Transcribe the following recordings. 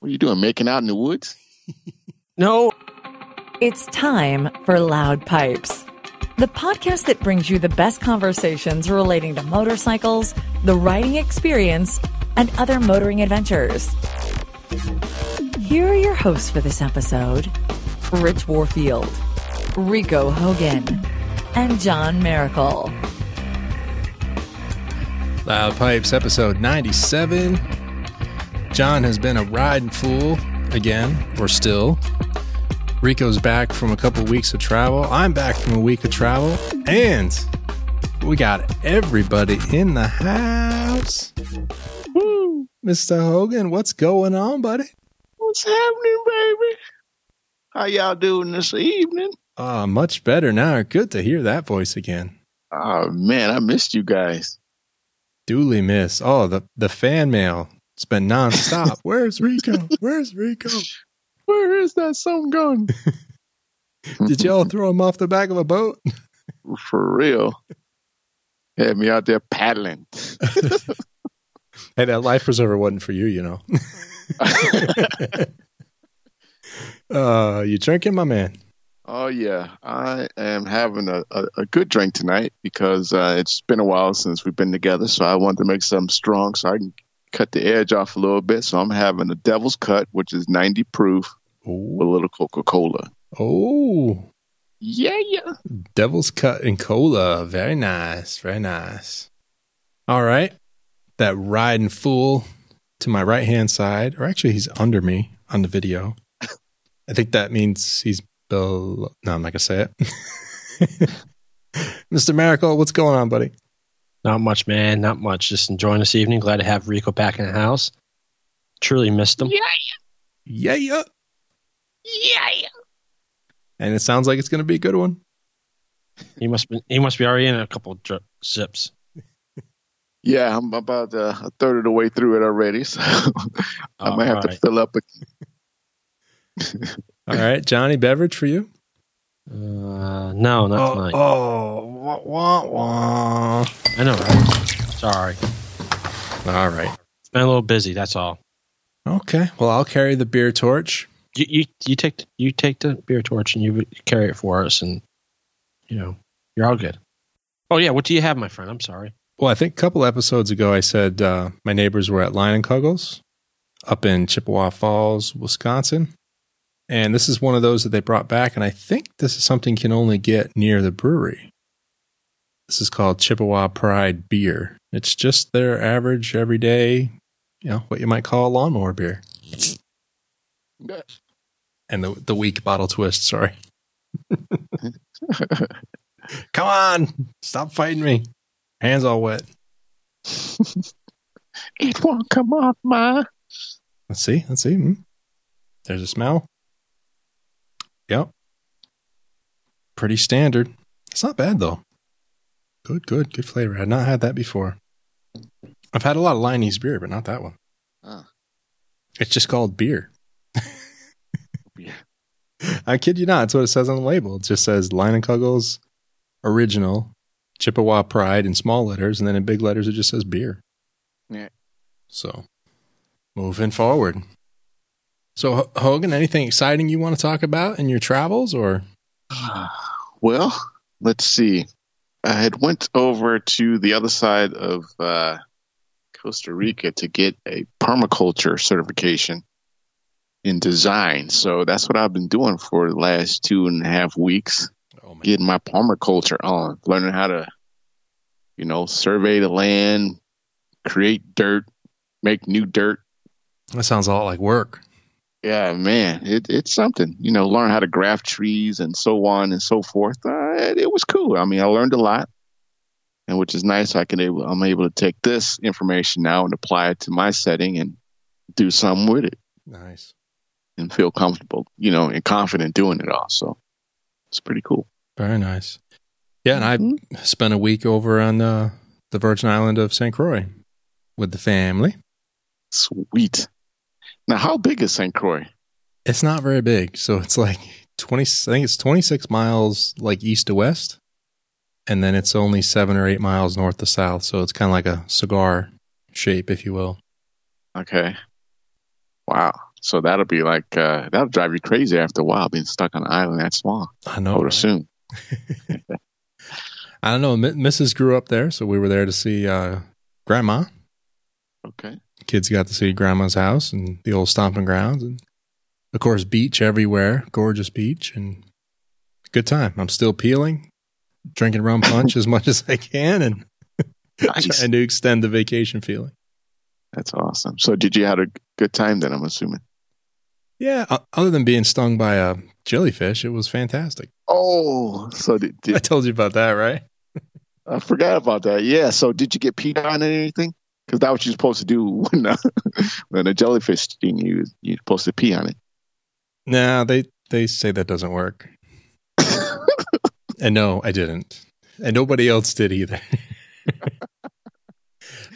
What are you doing? Making out in the woods? No. It's time for Loud Pipes, the podcast that brings you the best conversations relating to motorcycles, the riding experience, and other motoring adventures. Here are your hosts for this episode Rich Warfield, Rico Hogan, and John Miracle. Loud Pipes, episode 97. John has been a riding fool again, or still. Rico's back from a couple weeks of travel. I'm back from a week of travel. And we got everybody in the house. Woo. Mr. Hogan, what's going on, buddy? What's happening, baby? How y'all doing this evening? Ah, much better now. Good to hear that voice again. Oh man, I missed you guys. Duly miss. Oh, the, the fan mail. It's been nonstop. Where's Rico? Where's Rico? Where is that some gun? Did y'all throw him off the back of a boat? For real. Had me out there paddling. Hey, that life preserver wasn't for you, you know. uh, you drinking, my man? Oh yeah, I am having a, a, a good drink tonight because uh, it's been a while since we've been together. So I wanted to make something strong so I can cut the edge off a little bit. So I'm having a Devil's Cut, which is 90 proof, with a little Coca Cola. Oh, Yeah, yeah. Devil's Cut and Cola. Very nice. Very nice. All right. That riding fool to my right hand side, or actually, he's under me on the video. I think that means he's below. No, I'm not going to say it. Mr. Miracle, what's going on, buddy? Not much, man. Not much. Just enjoying this evening. Glad to have Rico back in the house. Truly missed him. Yeah, Yeah, yeah. yeah, yeah. And it sounds like it's going to be a good one. He must be. He must be already in a couple of dri- sips. Yeah, I'm about uh, a third of the way through it already, so I might have to fill up. Again. All right. Johnny, beverage for you? Uh, no, not tonight. oh, wah, wah, wah. I know, right? Sorry, All right. it's been a little busy. That's all. Okay. Well, I'll carry the beer torch. You you, you take the, you take the beer torch and you carry it for us, and you know you're all good. Oh yeah, what do you have, my friend? I'm sorry. Well, I think a couple episodes ago, I said uh, my neighbors were at Leinenkugel's up in Chippewa Falls, Wisconsin. And this is one of those that they brought back. And I think this is something you can only get near the brewery. This is called Chippewa Pride Beer. It's just their average, everyday, you know, what you might call a lawnmower beer. And the, the weak bottle twist, sorry. Come on, stop fighting me. Hands all wet. it won't come off, ma. Let's see. Let's see. Hmm. There's a smell. Yep. Pretty standard. It's not bad though. Good, good, good flavor. I've not had that before. I've had a lot of Leinie's beer, but not that one. Ah. It's just called beer. Beer. I kid you not. It's what it says on the label. It just says Leinenkugel's original Chippewa Pride in small letters, and then in big letters it just says beer. Yeah. So, moving forward. So, H- Hogan, anything exciting you want to talk about in your travels, or Well, let's see. I had went over to the other side of uh, Costa Rica to get a permaculture certification in design. So that's what I've been doing for the last two and a half weeks, oh my, getting my permaculture on, learning how to, you know, survey the land, create dirt, make new dirt. that sounds a lot like work. Yeah, man, it, it's something. You know, learn how to graft trees and so on and so forth. Uh, it, it was cool. I mean, I learned a lot, and which is nice. I can able, I'm able to take this information now and apply it to my setting and do something with it Nice, and feel comfortable, you know, and confident doing it all. So it's pretty cool. very nice. Yeah, and I Mhm. spent a week over on uh, the Virgin Island of St. Croix with the family. Sweet. Now, how big is St. Croix? It's not very big, so it's like twenty. I think it's twenty six miles, like east to west, and then it's only seven or eight miles north to south. So it's kind of like a cigar shape, if you will. Okay. Wow. So that'll be like uh, that'll drive you crazy after a while being stuck on an island that small. I know. I would right? assume. I don't know. M- Mrs. grew up there, so we were there to see uh, grandma. Okay. Kids got to see grandma's house and the old stomping grounds, and of course, beach everywhere, gorgeous beach, and good time. I'm still peeling, drinking rum punch as much as I can, and Nice. trying to extend the vacation feeling. That's awesome. So did you have a good time then? I'm assuming. Yeah, other than being stung by a jellyfish, it was fantastic. Oh, so did, I told you about that, right? I forgot about that? Yeah. So did you get peed on or anything? Because that's what you're supposed to do when uh, when a jellyfish sting you. You're supposed to pee on it. No, they they say that doesn't work. and no, I didn't. And nobody else did either.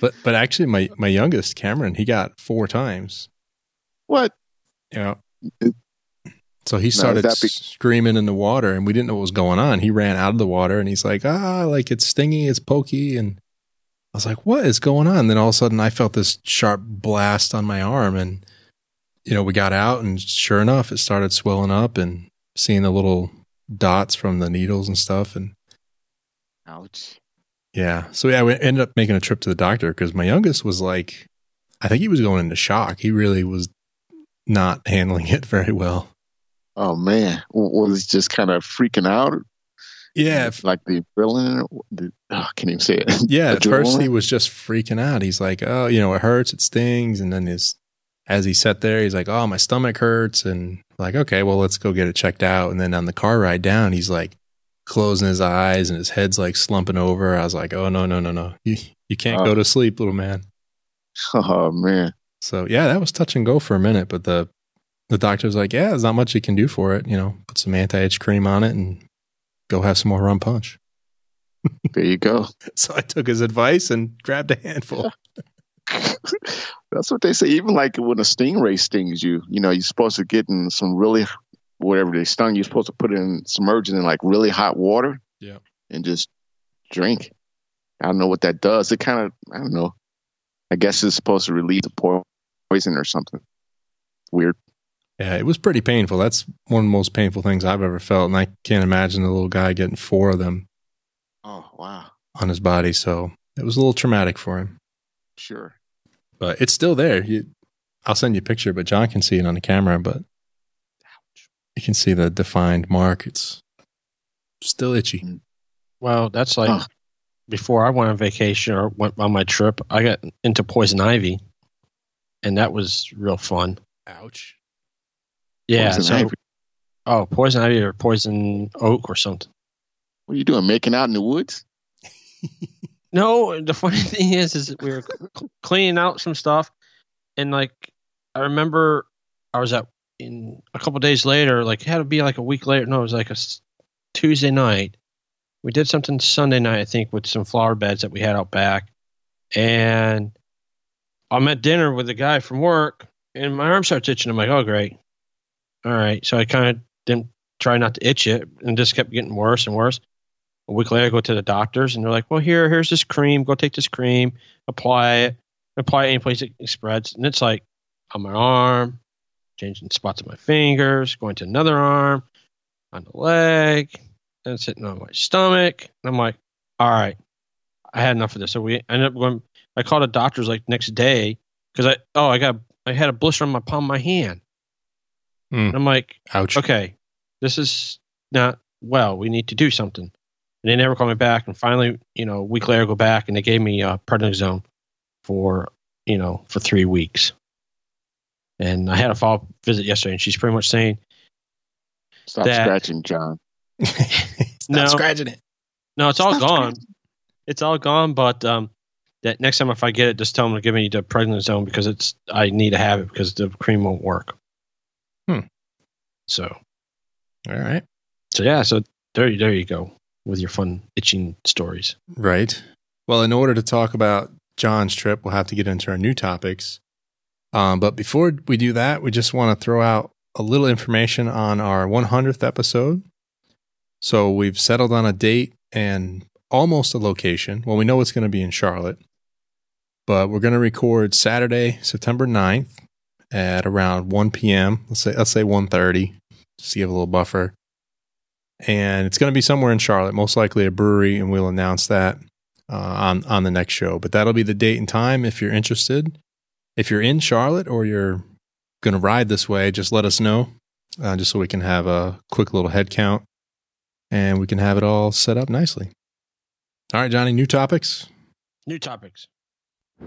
but but actually my my youngest, Cameron, he got four times. What? Yeah. It- So he started that be- screaming in the water and we didn't know what was going on. He ran out of the water and he's like, ah, like it's stingy, it's pokey. And I was like, what is going on? then all of a sudden I felt this sharp blast on my arm and, you know, we got out and sure enough, it started swelling up and seeing the little dots from the needles and stuff. And Ouch. yeah. So yeah, we ended up making a trip to the doctor because my youngest was like, I think he was going into shock. He really was not handling it very well. Oh man, was he just kind of freaking out? Yeah. like the adrenaline. Oh, I can't even say it. Yeah, at first he was just freaking out. He's like, "Oh, you know, it hurts, it stings," and then his as he sat there, he's like, "Oh, my stomach hurts," and like, "Okay, well, let's go get it checked out." And then on the car ride down, he's like closing his eyes and his head's like slumping over. I was like, "Oh no, no, no, no, you you can't Oh. go to sleep, little man." Oh man. So yeah, that was touch and go for a minute, but the the doctor was like, "Yeah, there's not much you can do for it. You know, put some anti itch cream on it and go have some more rum punch." There you go. So I took his advice and grabbed a handful. That's what they say. Even like when a stingray stings you, you know, you're supposed to get in some really whatever they stung. You're supposed to put it in submerge it in like really hot water. Yeah. And just drink. I don't know what that does. It kind of I don't know. I guess it's supposed to release the poison or something. Weird. Yeah, it was pretty painful. That's one of the most painful things I've ever felt. And I can't imagine the little guy getting four of them Oh wow. on his body. So it was a little traumatic for him. Sure. But it's still there. You, I'll send you a picture, but John can see it on the camera. But Ouch. you can see the defined mark. It's still itchy. Hmm. Well, that's like Huh. before I went on vacation or went on my trip, I got into poison ivy, and that was real fun. Ouch. Yeah. Poison so, ivy. oh, poison ivy or poison oak or something. What are you doing? Making out in the woods? No, the funny thing is, is we were cleaning out some stuff, and like I remember, I was at in a couple days later. Like it had to be like a week later. No, it was like a Tuesday night. We did something Sunday night, I think, with some flower beds that we had out back, and I'm at dinner with a guy from work, and my arm starts itching. I'm like, oh great, all right. So I kind of didn't try not to itch it, and just kept getting worse and worse. A week later, I go to the doctors, and they're like, "Well, here, here's this cream. Go take this cream, apply it, apply it any place it spreads." And it's like on my arm, changing spots on my fingers, going to another arm, on the leg, and it's hitting on my stomach. And I'm like, "All right, I had enough of this." So we ended up going. I called the doctors like next day because I oh I got I had a blister on my palm of my hand. Hmm. And I'm like, Ouch. okay, this is not well. We need to do something. And they never called me back. And finally, you know, a week later, I go back and they gave me uh, prednisone for, you know, for three weeks. And I had a follow up visit yesterday, and she's pretty much saying, Stop That- scratching, John. Stop No. scratching it. no, it's all Stop gone. It's all gone. But um, that next time if I get it, just tell them to give me the prednisone because it's I need to have it because the cream won't work. Hmm. So All right. so yeah, so there you there you go with your fun itching stories. Right. Well, in order to talk about John's trip, we'll have to get into our new topics. Um, but before we do that, we just want to throw out a little information on our 100th episode. So we've settled on a date and almost a location. Well, we know it's going to be in Charlotte, but we're going to record Saturday, September 9th at around 1 p.m. Let's say let's say 1:30, just to give a little buffer. And it's going to be somewhere in Charlotte, most likely a brewery, and we'll announce that uh, on on the next show. But that'll be the date and time if you're interested. If you're in Charlotte or you're going to ride this way, just let us know, uh, just so we can have a quick little head count and we can have it all set up nicely. All right, Johnny, new topics. New topics. Or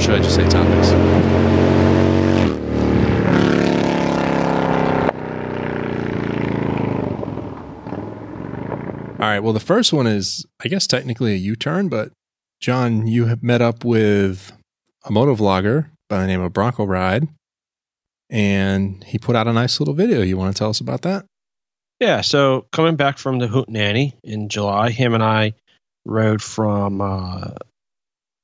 should I just say topics? All right. Well, the first one is, I guess, technically a U turn, but John, you have met up with a moto vlogger by the name of Bronco Ride, and he put out a nice little video. You want to tell us about that? Yeah, so coming back from the Hoot Nanny in July, him and I rode from uh,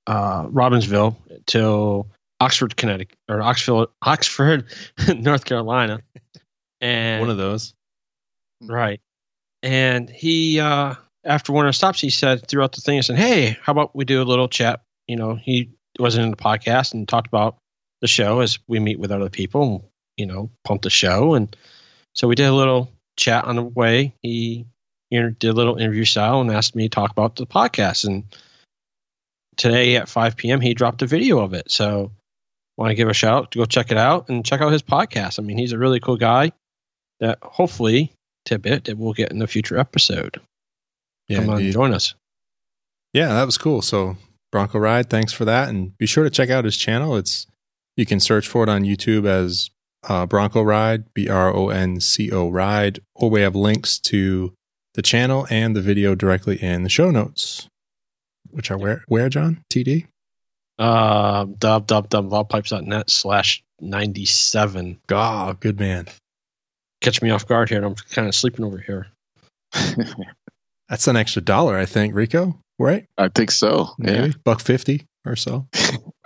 uh, Robbinsville to Oxford, Connecticut, or Oxford, Oxford, North Carolina, and One of those. Right. And he, uh, after one of our stops, he said throughout the thing, he said, Hey, how about we do a little chat? You know, he wasn't in the podcast and talked about the show as we meet with other people, and, you know, pump the show. And so we did a little chat on the way. He did a little interview style and asked me to talk about the podcast. And today at 5 p.m., he dropped a video of it. So want to give a shout out to go check it out and check out his podcast. I mean, he's a really cool guy that hopefully tidbit that we'll get in the future episode. Yeah, Come on, indeed. join us. Yeah, that was cool. So Bronco Ride, thanks for that, and be sure to check out his channel. It's you can search for it on YouTube as uh, Bronco Ride, B R O N C O Ride, or we have links to the channel and the video directly in the show notes, which are where where John TD. Uh, www.loudpipes.net slash 97. Ah, good man. Catch me off guard here. and I'm kind of sleeping over here. That's an extra dollar, I think, Rico. Right? I think so. Yeah. Maybe buck fifty or so.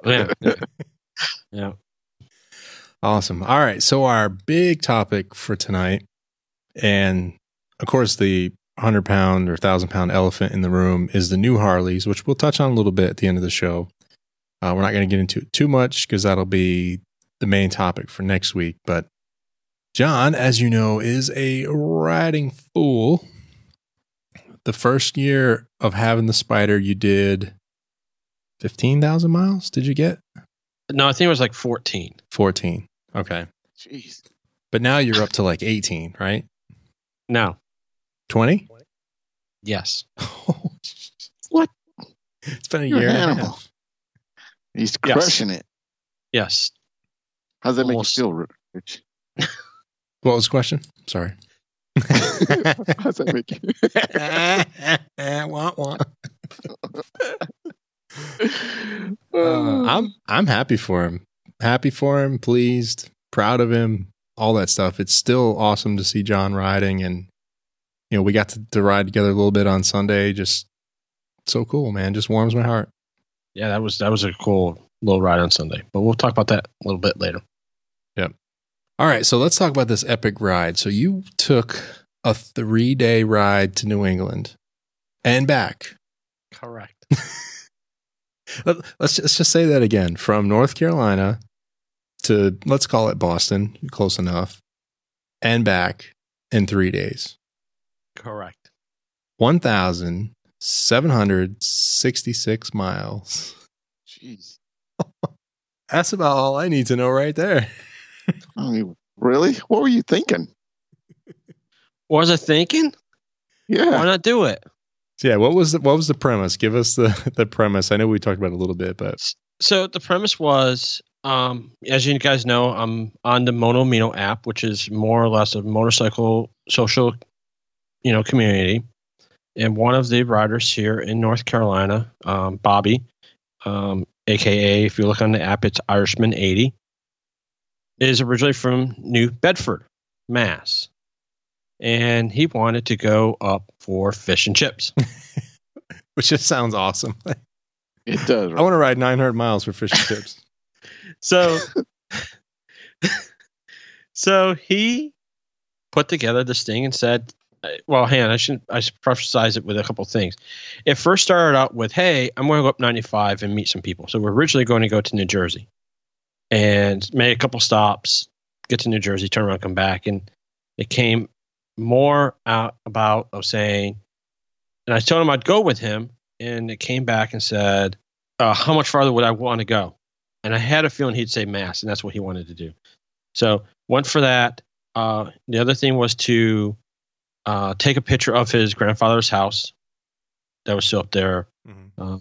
Yeah. yeah. yeah. Awesome. All right. So, our big topic for tonight, and of course, the 100 pound or 1,000 pound elephant in the room is the new Harleys, which we'll touch on a little bit at the end of the show. Uh, we're not going to get into it too much because that'll be the main topic for next week. But John, as you know, is a riding fool. The first year of having the Spyder, you did 15,000 miles. Did you get No, I think it was like 14. 14? Okay. Jeez. But now you're up to like 18, right? No. 20? Yes. What? It's been a You're year an and a animal. half. He's Yes. crushing it. Yes. How's that Almost. make you feel, Rich? What was the question? Sorry. How's that make you? Wah, wah. Uh, Uh, I'm I'm happy for him. Happy for him, pleased, proud of him, all that stuff. It's still awesome to see John riding and you know, we got to, to ride together a little bit on Sunday. Just so cool, man. Just warms my heart. Yeah, that was that was a cool little ride on Sunday. But we'll talk about that a little bit later. All right, so let's talk about this epic ride. So you took a three day ride to New England and back. Correct. Let- Let's just, let's just say that again from North Carolina to let's call it Boston, close enough, and back in three days. Correct. 1,766 miles. Jeez. That's about all I need to know right there. I mean, really? What were you thinking? What was I thinking? Yeah. Why not do it? Yeah, what was the, what was the premise? Give us the, the premise. I know we talked about it a little bit, but So the premise was, um, as you guys know, I'm on the Moto Amino app, which is more or less a motorcycle social, you know, community. And one of the riders here in North Carolina, um, Bobby, um, aka if you look on the app, it's Irishman eighty, is originally from New Bedford, Mass, and he wanted to go up for fish and chips. which just sounds awesome. It does. I want to ride 900 miles for fish and chips. So, so he put together this thing and said, uh, well, hang on. I should I should preface it with a couple things. It first started out with, "Hey, I'm going to go up 95 and meet some people." So we're originally going to go to New Jersey, and made a couple stops, get to New Jersey, turn around, come back, and it came more out about of saying, and I told him I'd go with him, and it came back and said, uh, "How much farther would I want to go?" And I had a feeling he'd say Mass, and that's what he wanted to do. So went for that. Uh, the other thing was to uh, take a picture of his grandfather's house that was still up there, Mm-hmm.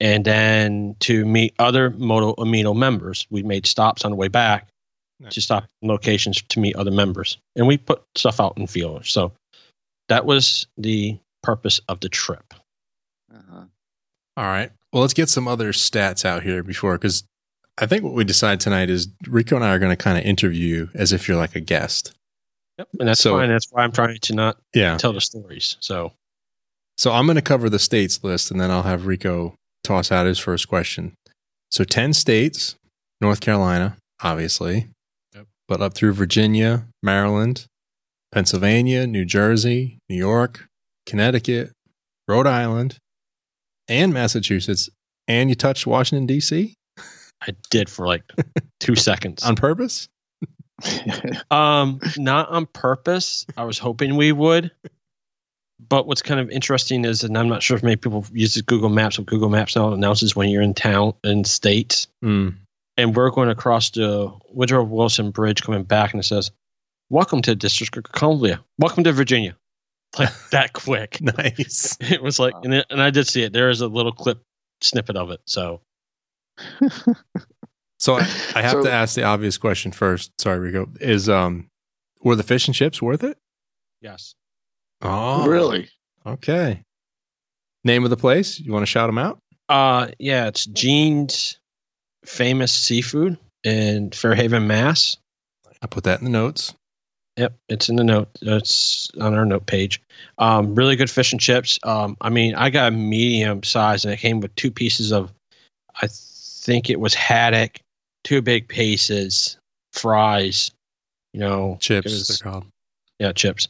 And then to meet other Moto Amino members. We made stops on the way back Nice. to stop locations to meet other members, and we put stuff out in feelers. So that was the purpose of the trip. Uh-huh. All right. Well, let's get some other stats out here before, because I think what we decide tonight is Rico and I are going to kind of interview you as if you're like a guest. Yep, and that's So- fine. That's why I'm trying to not Yeah. tell the stories. So So I'm going to cover the states list and then I'll have Rico toss out his first question. So 10 states, North Carolina, obviously, Yep. but up through Virginia, Maryland, Pennsylvania, New Jersey, New York, Connecticut, Rhode Island, and Massachusetts. And you touched Washington, D.C. I did for like two seconds. on purpose? Um, not on purpose. I was hoping we would. But what's kind of interesting is, and I'm not sure if many people use Google Maps, but Google Maps now announces when you're in town in states, Mm. and we're going across the Woodrow Wilson Bridge, coming back, and it says, "Welcome to District of Columbia. Welcome to Virginia." Like that quick. Nice. It was like, and, it, and I did see it. There is a little clip snippet of it. So So I, I have So- to ask the obvious question first. Sorry, Rico. Is um were the fish and chips worth it? yes, Oh, Really? Okay. Name of the place? You want to shout them out? uh, yeah, it's Gene's famous seafood in Fairhaven, Mass. I put that in the notes. Yep, it's in the note. It's on our note page. Um, really good fish and chips. Um, I mean, I got a medium size, and it came with two pieces of, I think it was haddock, two big pieces, fries. You know, Chips, was- they're called. Yeah, chips.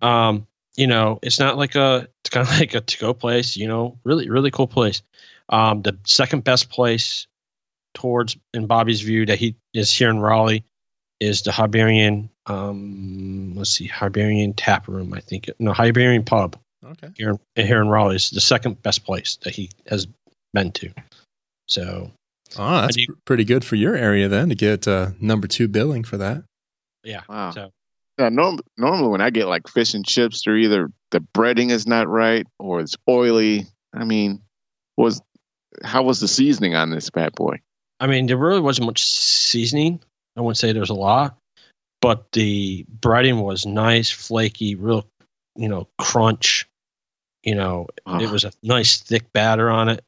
um, you know, it's not like a. It's kind of like a to-go place. You know, really, really cool place. Um, the second best place towards in Bobby's view that he is here in Raleigh is the Hibernian. Um, let's see, Hibernian Tap Room. I think no Hibernian Pub Okay. here here in Raleigh is the second best place that he has been to. So Oh, that's you- pretty good for your area then to get uh, number two billing for that. yeah, Wow. so Yeah, norm- normally when I get like fish and chips, they're either the breading is not right or it's oily. I mean, was how was the seasoning on this bad boy? I mean, there really wasn't much seasoning. I wouldn't say there's a lot, but the breading was nice, flaky, real, you know, crunch. You know, it Ah. was a nice thick batter on it.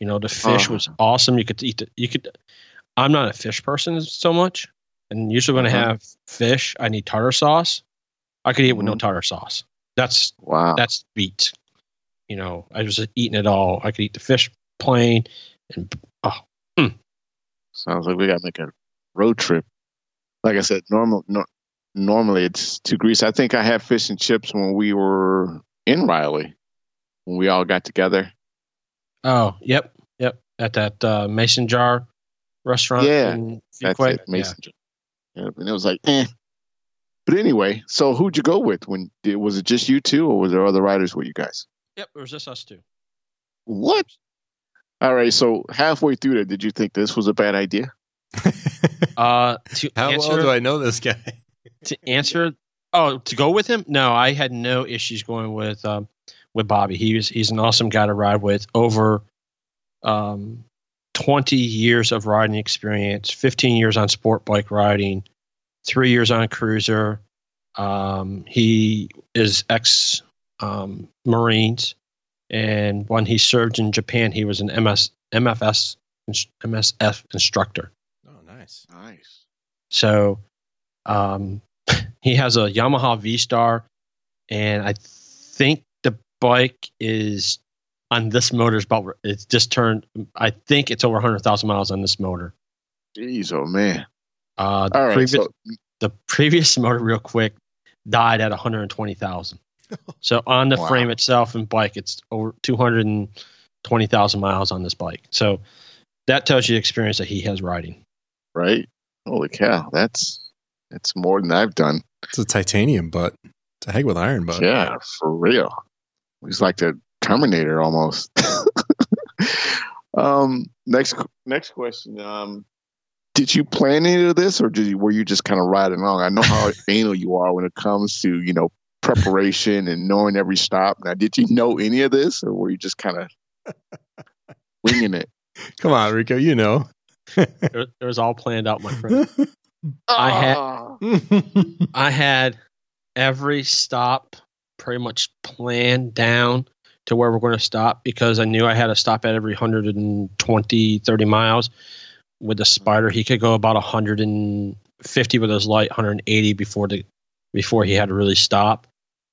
You know, the fish Uh-huh. was awesome. You could eat the, you could. I'm not a fish person so much, and usually when I Uh-huh. have fish, I need tartar sauce. I could eat with no Mhm. tartar sauce. That's Wow. that's beat. You know, I was eating it all. I could eat the fish plain, and oh, Sounds like we got to make a road trip. Like I said, normal, no, normally it's to Greece. I think I had fish and chips when we were in Raleigh, when we all got together. Oh, yep, yep. At that uh, Mason Jar restaurant. Yeah, in That's it, Mason. Yeah. And it was like, eh. But anyway, so who'd you go with? When was it just you two, or was there other riders with you guys? Yep, it was just us two. What? All right, so halfway through that, did you think this was a bad idea? Uh, to How answer well do I know this guy? to answer. Oh, to go with him? No, I had no issues going with um, with Bobby. He was he's an awesome guy to ride with. Over um, twenty years of riding experience, fifteen years on sport bike riding, three years on a cruiser. Um, he is ex um, Marines, and when he served in Japan, he was an MS MFS MSF instructor. Oh, nice. Nice. So um, he has a Yamaha V Star, and I think the bike is on this motor is about it's just turned. I think it's over hundred thousand miles on this motor. Jeez, oh man. Uh, the All right, previous so the previous motor, real quick, died at one hundred twenty thousand. So on the Wow. frame itself and bike, it's over 220,000 miles on this bike. So that tells you the experience that he has riding. right? Holy cow, that's that's more than I've done. It's a titanium butt. To a heck with iron butt. yeah, for real. He's like the Terminator almost. um, next next question. Um, did you plan any of this, or did you, were you just kind of riding along? I know how anal you are when it comes to you know preparation and knowing every stop. Now, did you know any of this, or were you just kind of winging it? Come on, Rico. You know. It, it was all planned out, my friend. I had-. I had every stop pretty much planned down to where we're going to stop because I knew I had to stop at every 120, 30 miles. With the Spyder, he could go about 150 with his light, 180 before the before he had to really stop.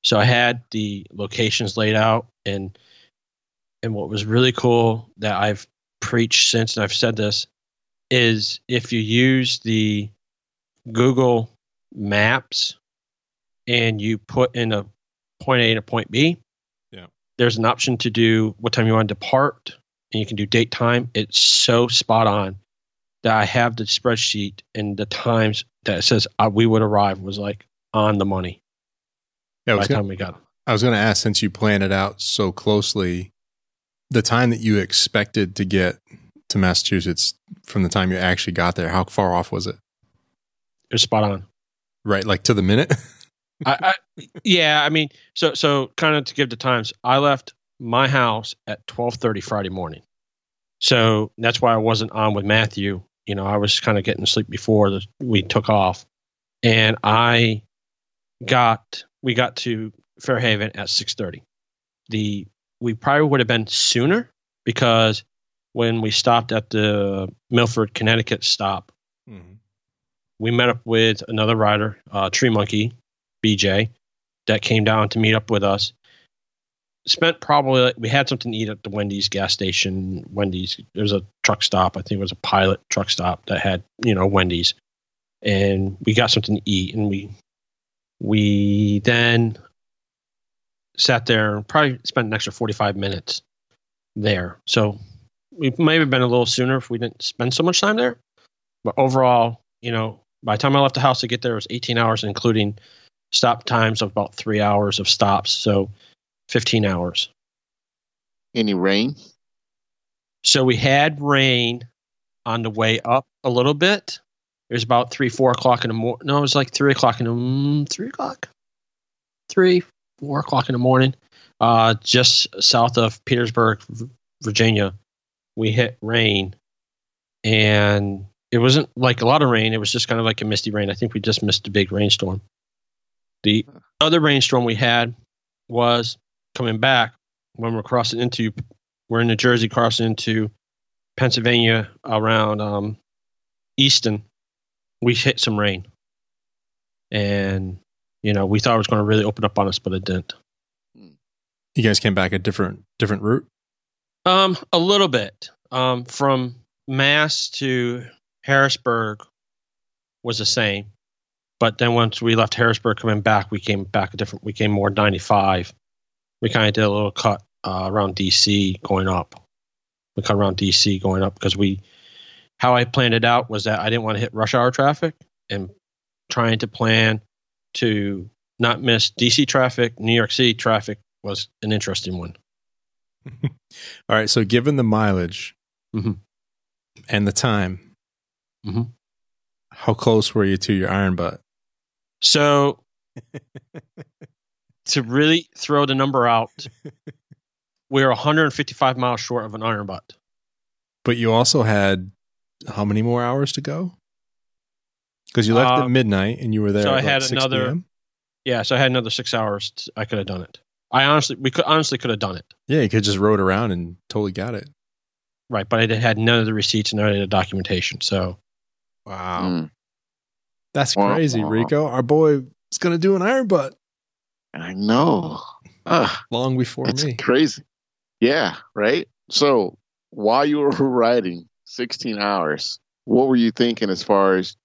So I had the locations laid out and and what was really cool that I've preached since and I've said this is if you use the Google Maps and you put in a point A and a point B. there's an option to do what time you want to depart, and you can do date time. It's so spot on that I have the spreadsheet and the times that it says uh, we would arrive was like on the money Yeah, by was the gonna, time we got. I was going to ask since you planned it out so closely, the time that you expected to get to Massachusetts from the time you actually got there, how far off was it? It was spot on. Right, like to the minute. I, I yeah, I mean, so so kind of to give the times, I left my house at twelve thirty Friday morning, so that's why I wasn't on with Matthew. You know, I was kind of getting sleep before the, we took off, and I got we got to Fairhaven at six thirty. The we probably would have been sooner because when we stopped at the Milford, Connecticut stop, we met up with another rider, uh, Tree Monkey, BJ, that came down to meet up with us. Spent probably we had something to eat at the Wendy's gas station. Wendy's there's a truck stop. I think it was a pilot truck stop that had you know Wendy's, and we got something to eat, and we we then sat there probably spent an extra 45 minutes there. So we may have been a little sooner if we didn't spend so much time there. But overall, you know, by the time I left the house to get there, it was 18 hours, including stop times of about three hours of stops. So 15 hours. Any rain? So we had rain on the way up a little bit. It was about three, four o'clock in the morning. No, it was like three o'clock in the mm, three o'clock, three, four o'clock in the morning. Uh, just south of Petersburg, Virginia, we hit rain, and it wasn't like a lot of rain. It was just kind of like a misty rain. I think we just missed a big rainstorm. The other rainstorm we had was coming back when we're crossing into we're in New Jersey crossing into Pennsylvania around um, Easton. We hit some rain, and you know we thought it was going to really open up on us, but it didn't. You guys came back a different different route. Um, a little bit. Um, from Mass to Harrisburg was the same, but then once we left Harrisburg, coming back, we came back a different. We came more 95. We kind of did a little cut uh, around DC going up. We cut around DC going up because we. How I planned it out was that I didn't want to hit rush hour traffic and trying to plan to not miss DC traffic. New York City traffic was an interesting one. All right, so given the mileage Mhm. and the time, Mhm. how close were you to your iron butt? So to really throw the number out, we're 155 miles short of an iron butt. But you also had how many more hours to go? Because you left Uh, at midnight and you were there. so at I what, had 6 another- PM? Yeah, so I had another six hours. t- I could have done it. I honestly, we could honestly could have done it, Yeah, you could just rode around and totally got it. right? But I did, had none of the receipts and none of the documentation. So Wow, Mm, that's crazy, Rico. Our boy is going to do an iron butt I know. Long before it's me. crazy. Yeah, right. So while you were riding 16 hours, what were you thinking as far as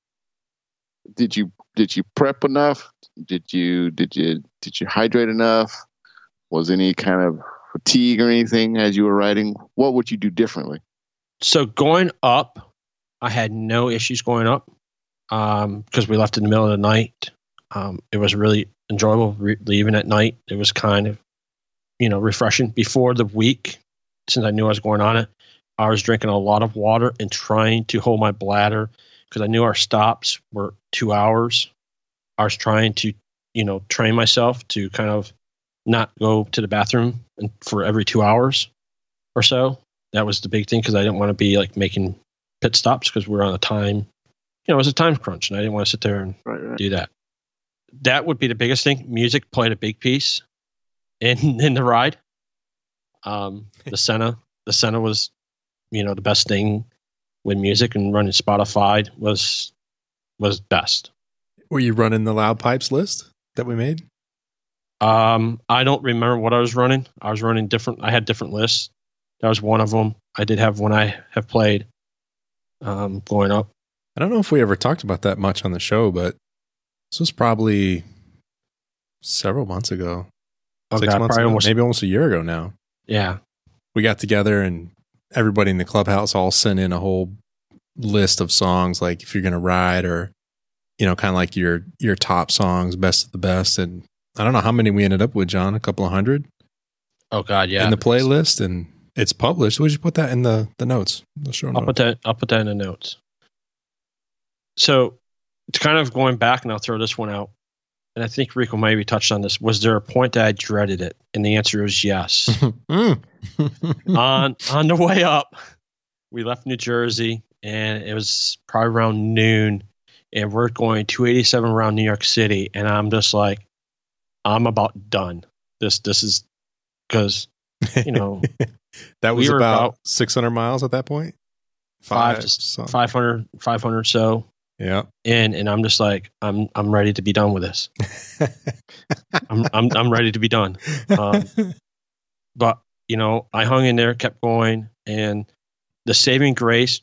did you did you prep enough? Did you did you did you hydrate enough? Was any kind of fatigue or anything as you were riding? What would you do differently? So going up, I had no issues going up because um, we left in the middle of the night. Um, it was really enjoyable re- leaving at night. It was kind of, you know, refreshing. Before the week, since I knew I was going on it, I was drinking a lot of water and trying to hold my bladder because I knew our stops were two hours. I was trying to, you know, train myself to kind of not go to the bathroom for every two hours or so. That was the big thing because I didn't want to be like making pit stops because we are on a time, know, it was a time crunch and I didn't want to sit there and Right, right. do that. That would be the biggest thing. Music played a big piece in in the ride. Um, the Sena, the Sena was, you know, the best thing with music and running Spotify was was best. Were you running the loud pipes list that we made? Um, I don't remember what I was running. I was running different. I had different lists. That was one of them. I did have one I have played um, going up. I don't know if we ever talked about that much on the show, but this was probably several months ago. Oh six God, months ago, almost. maybe almost a year ago now. Yeah, We got together and everybody in the clubhouse all sent in a whole list of songs, like if you're going to ride or, you know, kind of like your your top songs, best of the best. And I don't know how many we ended up with, John. A couple of hundred Oh God, yeah. in the playlist, and it's published. We should put that in the the notes. The show I'll notes. put that. I'll put that in the notes. So, it's kind of going back, and I'll throw this one out. And I think Rico maybe touched on this. Was there a point that I dreaded it? And the answer is yes. Mm. on on the way up, we left New Jersey, and it was probably around noon, and we're going 287 around New York City, and I'm just like, I'm about done. This this is because you know that was we about, about- 600 miles at that point. Five to some- 500 500 so Yeah. in, and I'm just like, I'm I'm ready to be done with this. I'm I'm I'm ready to be done. Um, but you know, I hung in there, kept going, and the saving grace,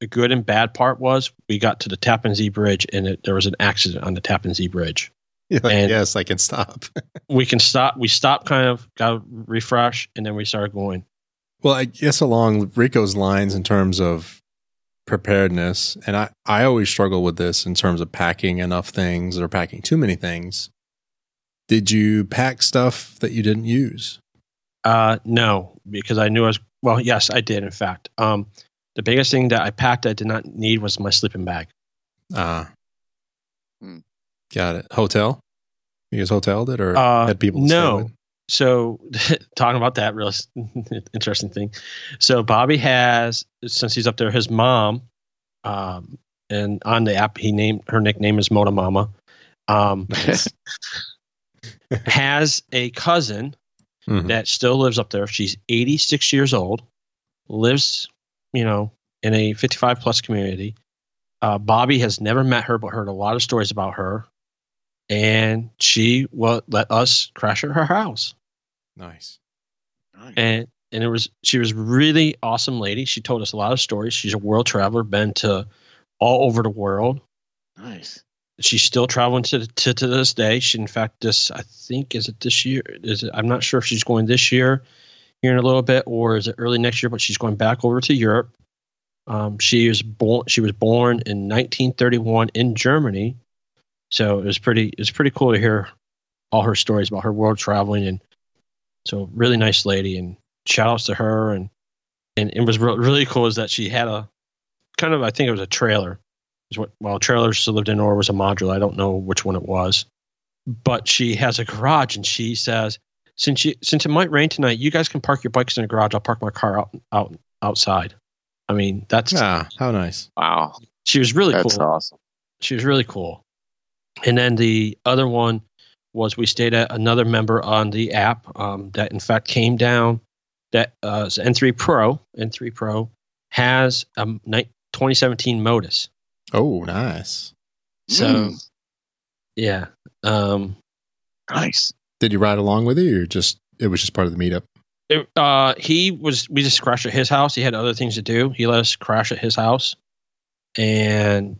the good and bad part was we got to the Tappan Zee Bridge, and it, there was an accident on the Tappan Zee Bridge. Like, And- yes, I can stop. We can stop. We stopped, kind of got a refresh, and then we started going. Well, I guess along Rico's lines in terms of preparedness, and I, I always struggle with this in terms of packing enough things or packing too many things. Did you pack stuff that you didn't use? Uh, no, because I knew I was. Well, yes, I did. In fact, um, the biggest thing that I packed I did not need was my sleeping bag. Ah, Hmm. got it. Hotel? You guys hoteled it or Uh, had people? to stay no. With? so talking about that real interesting thing so bobby has since he's up there his mom um, and on the app he named her nickname is mona mama um, Nice. has a cousin Mhm. that still lives up there she's 86 years old lives you know in a 55 plus community uh, bobby has never met her but heard a lot of stories about her and she will let us crash at her house Nice. and and it was she was really awesome lady. She told us a lot of stories. She's a world traveler, been to all over the world. nice. She's still traveling to to, to this day. She, in fact, this I think is it this year? Is it? I'm not sure if she's going this year, here in a little bit, or is it early next year? But she's going back over to Europe. Um, she was born. She was born in 1931 in Germany, so it was pretty. It was pretty cool to hear all her stories about her world traveling and so really nice lady and shout outs to her and and it was re- really cool is that she had a kind of I think it was a trailer. Is what well trailers she lived in or was a module. I don't know which one it was. But she has a garage and she says since you since it might rain tonight, you guys can park your bikes in the garage. I'll park my car out out outside. I mean, that's Ah, how nice. Wow. she was really That's cool awesome. she was really cool. And then the other one was we stayed at another member on the app um, that in fact came down. That uh, is N3 Pro. N3 Pro has a 2017 Modus. Oh, nice. So Mm, yeah, um, nice. Did you ride along with it or just it was just part of the meetup? it, uh, he was. We just crashed at his house. He had other things to do. He let us crash at his house, and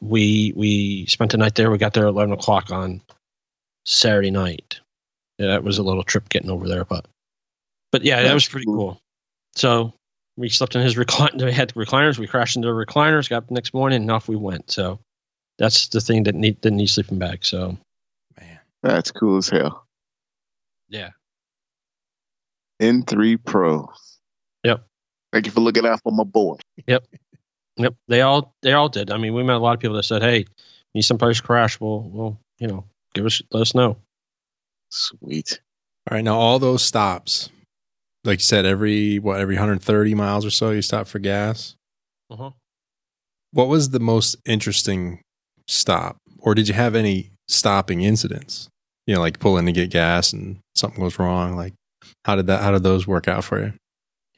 we we spent the night there. We got there at eleven o'clock on Saturday night. Yeah, that was a little trip getting over there, but but yeah, that was pretty cool. cool. So we slept in his recliner. We had recliners. We crashed into the recliners. Got up the next morning, and off we went. So that's the thing that need didn't need sleeping bag. So Man. That's cool as hell. yeah, N3 Pro. Yep. Thank you for looking out for my boy. Yep. Yep. They all they all did. I mean, we met a lot of people that said, "Hey, need someplace to crash? Well, well, you know, give us let us know." Sweet. All right, now all those stops, like you said, every what every 130 miles or so, you stop for gas. Uh-huh. What was the most interesting stop, or did you have any stopping incidents? You know, like pull in to get gas and something goes wrong. Like, how did that? How did those work out for you?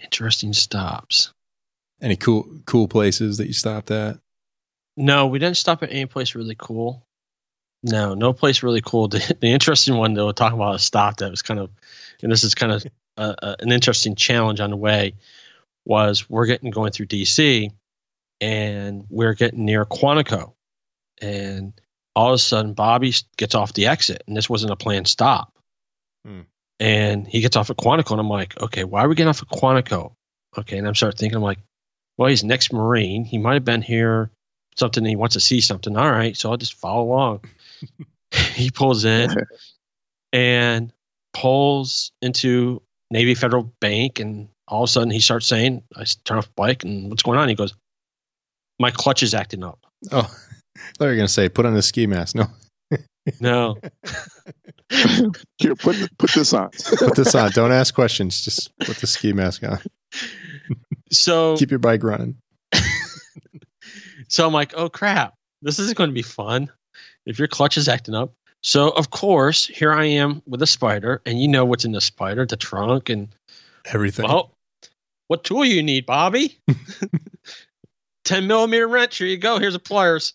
Interesting stops. Any cool cool places that you stopped at? No, we didn't stop at any place really cool. No, no place really cool. The, the interesting one, though, talking about a stop that was kind of, and this is kind of uh, uh, an interesting challenge on the way, was we're getting going through DC, and we're getting near Quantico, and all of a sudden Bobby gets off the exit, and this wasn't a planned stop, Hmm. and he gets off at Quantico, and I'm like, okay, why are we getting off at Quantico? Okay, and I'm starting thinking, I'm like, well, he's next Marine. He might have been here something he wants to see something. All right, so I'll just follow along. he pulls in and pulls into Navy Federal Bank, and all of a sudden he starts saying, "I turn off the bike, and what's going on?" He goes, "My clutch is acting up." Oh, I thought you were gonna say put on the ski mask. No, No, Here, put put this on. put this on. Don't ask questions. Just put the ski mask on. so Keep your bike running. so I'm like, "Oh crap, this isn't going to be fun if your clutch is acting up." So of course, here I am with a Spyder, and you know what's in the Spyder, the trunk, and Everything. Well, what tool you need, Bobby? 10 millimeter wrench. Here you go. Here's the pliers.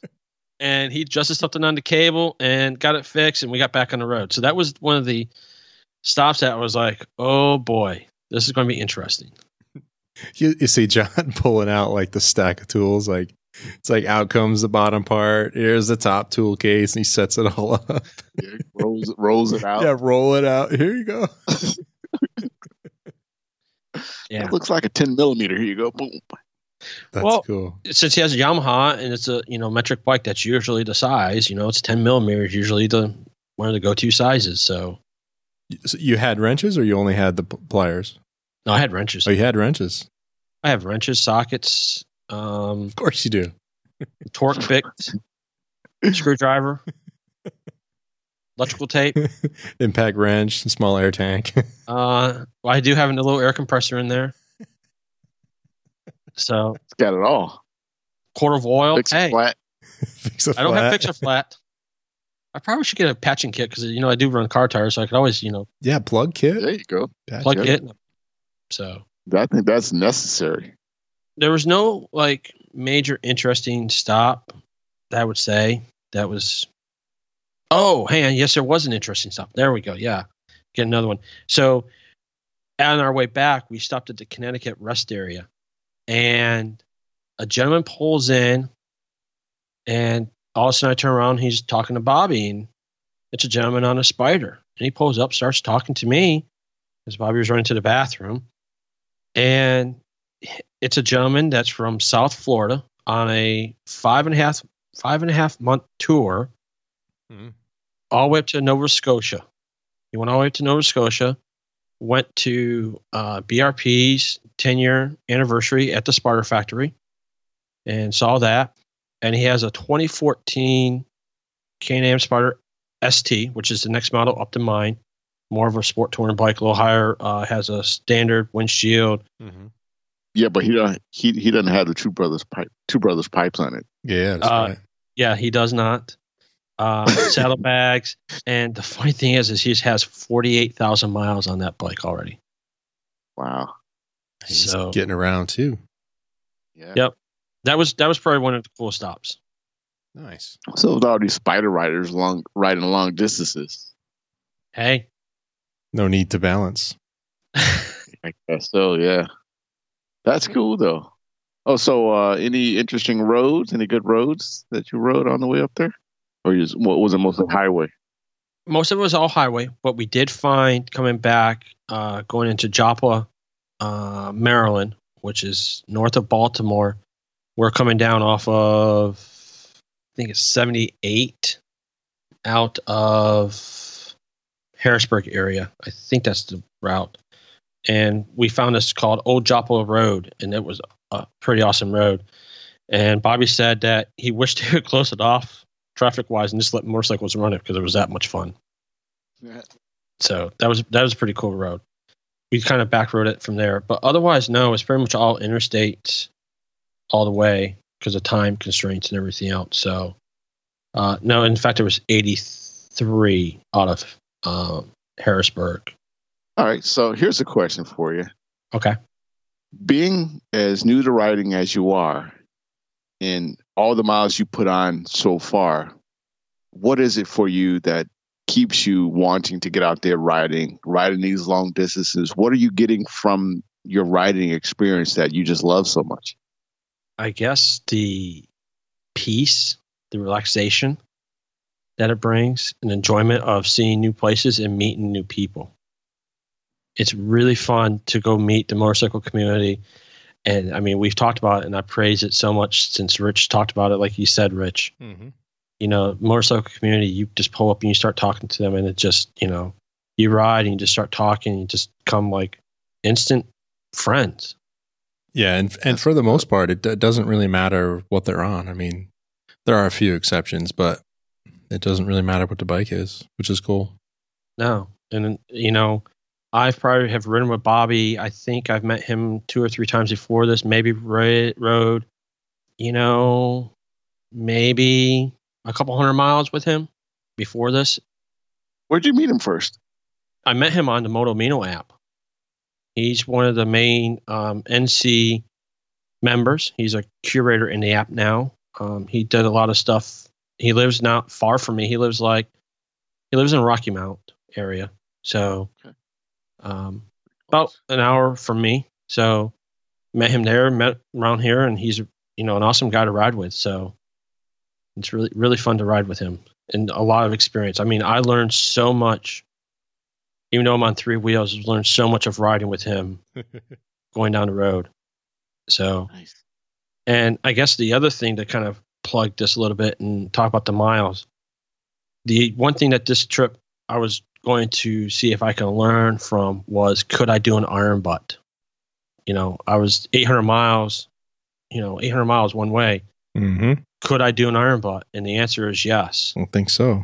And he adjusted something on the cable and got it fixed, and we got back on the road. So that was one of the stops that I was like, oh boy, this is going to be interesting. you, you see John pulling out like the stack of tools. Like it's like out comes the bottom part. Here's the top tool case, and he sets it all up. Yeah, rolls rolls it out. Yeah, roll it out. Here you go. Yeah. It looks like a 10 millimeter. Here you go. Boom. That's Well, cool. Since he has a Yamaha and it's a you know metric bike, that's usually the size. You know, it's 10 millimeters, usually the one of the go to sizes. So So you had wrenches, or you only had the pliers? no, I had wrenches. Oh, you had wrenches. I have wrenches, sockets, um, Of course you do. torque picked, screwdriver, electrical tape. Impact wrench, small air tank. Uh, well, I do have a little air compressor in there. So It's got it all. Quarter of oil. Fix it hey, flat. Fix a I don't have flat. fixer flat. I probably should get a patching kit because you know I do run car tires, so I could always you know Yeah, plug kit. There you go. Patch plug it. it. So I think that's necessary. There was no like major interesting stop that I would say that was. Oh, on. Yes, there was an interesting stop. There we go. Yeah, get another one. So on our way back, we stopped at the Connecticut rest area, and a gentleman pulls in, and all of a sudden I turn around. He's talking to Bobby, and it's a gentleman on a Spyder, and he pulls up, starts talking to me, as Bobby was running to the bathroom, and it's a gentleman that's from South Florida on a five and a half five and a half month tour, Mhm. all the way up to Nova Scotia. He went all the way to Nova Scotia, went to uh, BRP's 10 year anniversary at the Spyder factory, and saw that. And he has a 2014 Can-Am Spyder ST, which is the next model up to mine. More of a sport touring bike, a little higher. Uh, has a standard windshield. Mhm. Yeah, but he don't he he doesn't have the two brothers pipe two brothers pipes on it. Yeah, that's Uh, right. Yeah, he does not. Um, saddlebags, and the funny thing is, is he has forty eight thousand miles on that bike already. Wow. He's so- getting around too. Yeah. Yep. That was that was probably one of the cool stops. Nice. So with all these Spyder riders long riding long distances. Hey, No need to balance. I guess so, yeah. That's cool though. Oh, so uh, any interesting roads? Any good roads that you rode on the way up there, or just, what was it mostly highway? Most of it was all highway, but we did find coming back, uh, going into Joppa, uh, Maryland, which is north of Baltimore. We're coming down off of, I think it's 78 out of Harrisburg area. I think that's the route. And we found this called Old Joppa Road, and it was a pretty awesome road. And Bobby said that he wished he could close it off traffic wise and just let motorcycles run it because it was that much fun. Yeah. So that was that was a pretty cool road. We kind of back road it from there, but otherwise, no, it's pretty much all interstate all the way because of time constraints and everything else. So, uh, no, in fact, it was 83 out of um, Harrisburg. All right. So here's a question for you. Okay. Being as new to riding as you are, and all the miles you put on so far, what is it for you that keeps you wanting to get out there riding, riding these long distances? What are you getting from your riding experience that you just love so much? I guess the peace, the relaxation that it brings, and enjoyment of seeing new places and meeting new people. It's really fun to go meet the motorcycle community. And I mean, we've talked about it and I praise it so much since Rich talked about it, like you said, Rich. Mm-hmm. You know, motorcycle community, you just pull up and you start talking to them, and it just, you know, you ride and you just start talking, and you just come like instant friends. Yeah, and and for the most part, it, it doesn't really matter what they're on. I mean, there are a few exceptions, but it doesn't really matter what the bike is, which is cool. No, and you know, I've probably have ridden with Bobby. I think I've met him two or three times before this. Maybe rode, you know, maybe a couple hundred miles with him before this. Where'd you meet him first? I met him on the Moto Amino app. He's one of the main um, NC members. He's a curator in the app now. Um, he did a lot of stuff. He lives not far from me. He lives like he lives in Rocky Mount area, so Okay. Um, about an hour from me. So met him there, met around here, and he's you know an awesome guy to ride with. So it's really really fun to ride with him and a lot of experience. I mean, I learned so much. Even though I'm on three wheels, I've learned so much of riding with him going down the road. So Nice. and I guess the other thing to kind of plug this a little bit and talk about the miles. The one thing that this trip I was going to see if I can learn from was could I do an iron butt? You know, I was 800 miles, you know, 800 miles one way. Mm-hmm. Could I do an iron butt? And the answer is yes. I don't think so.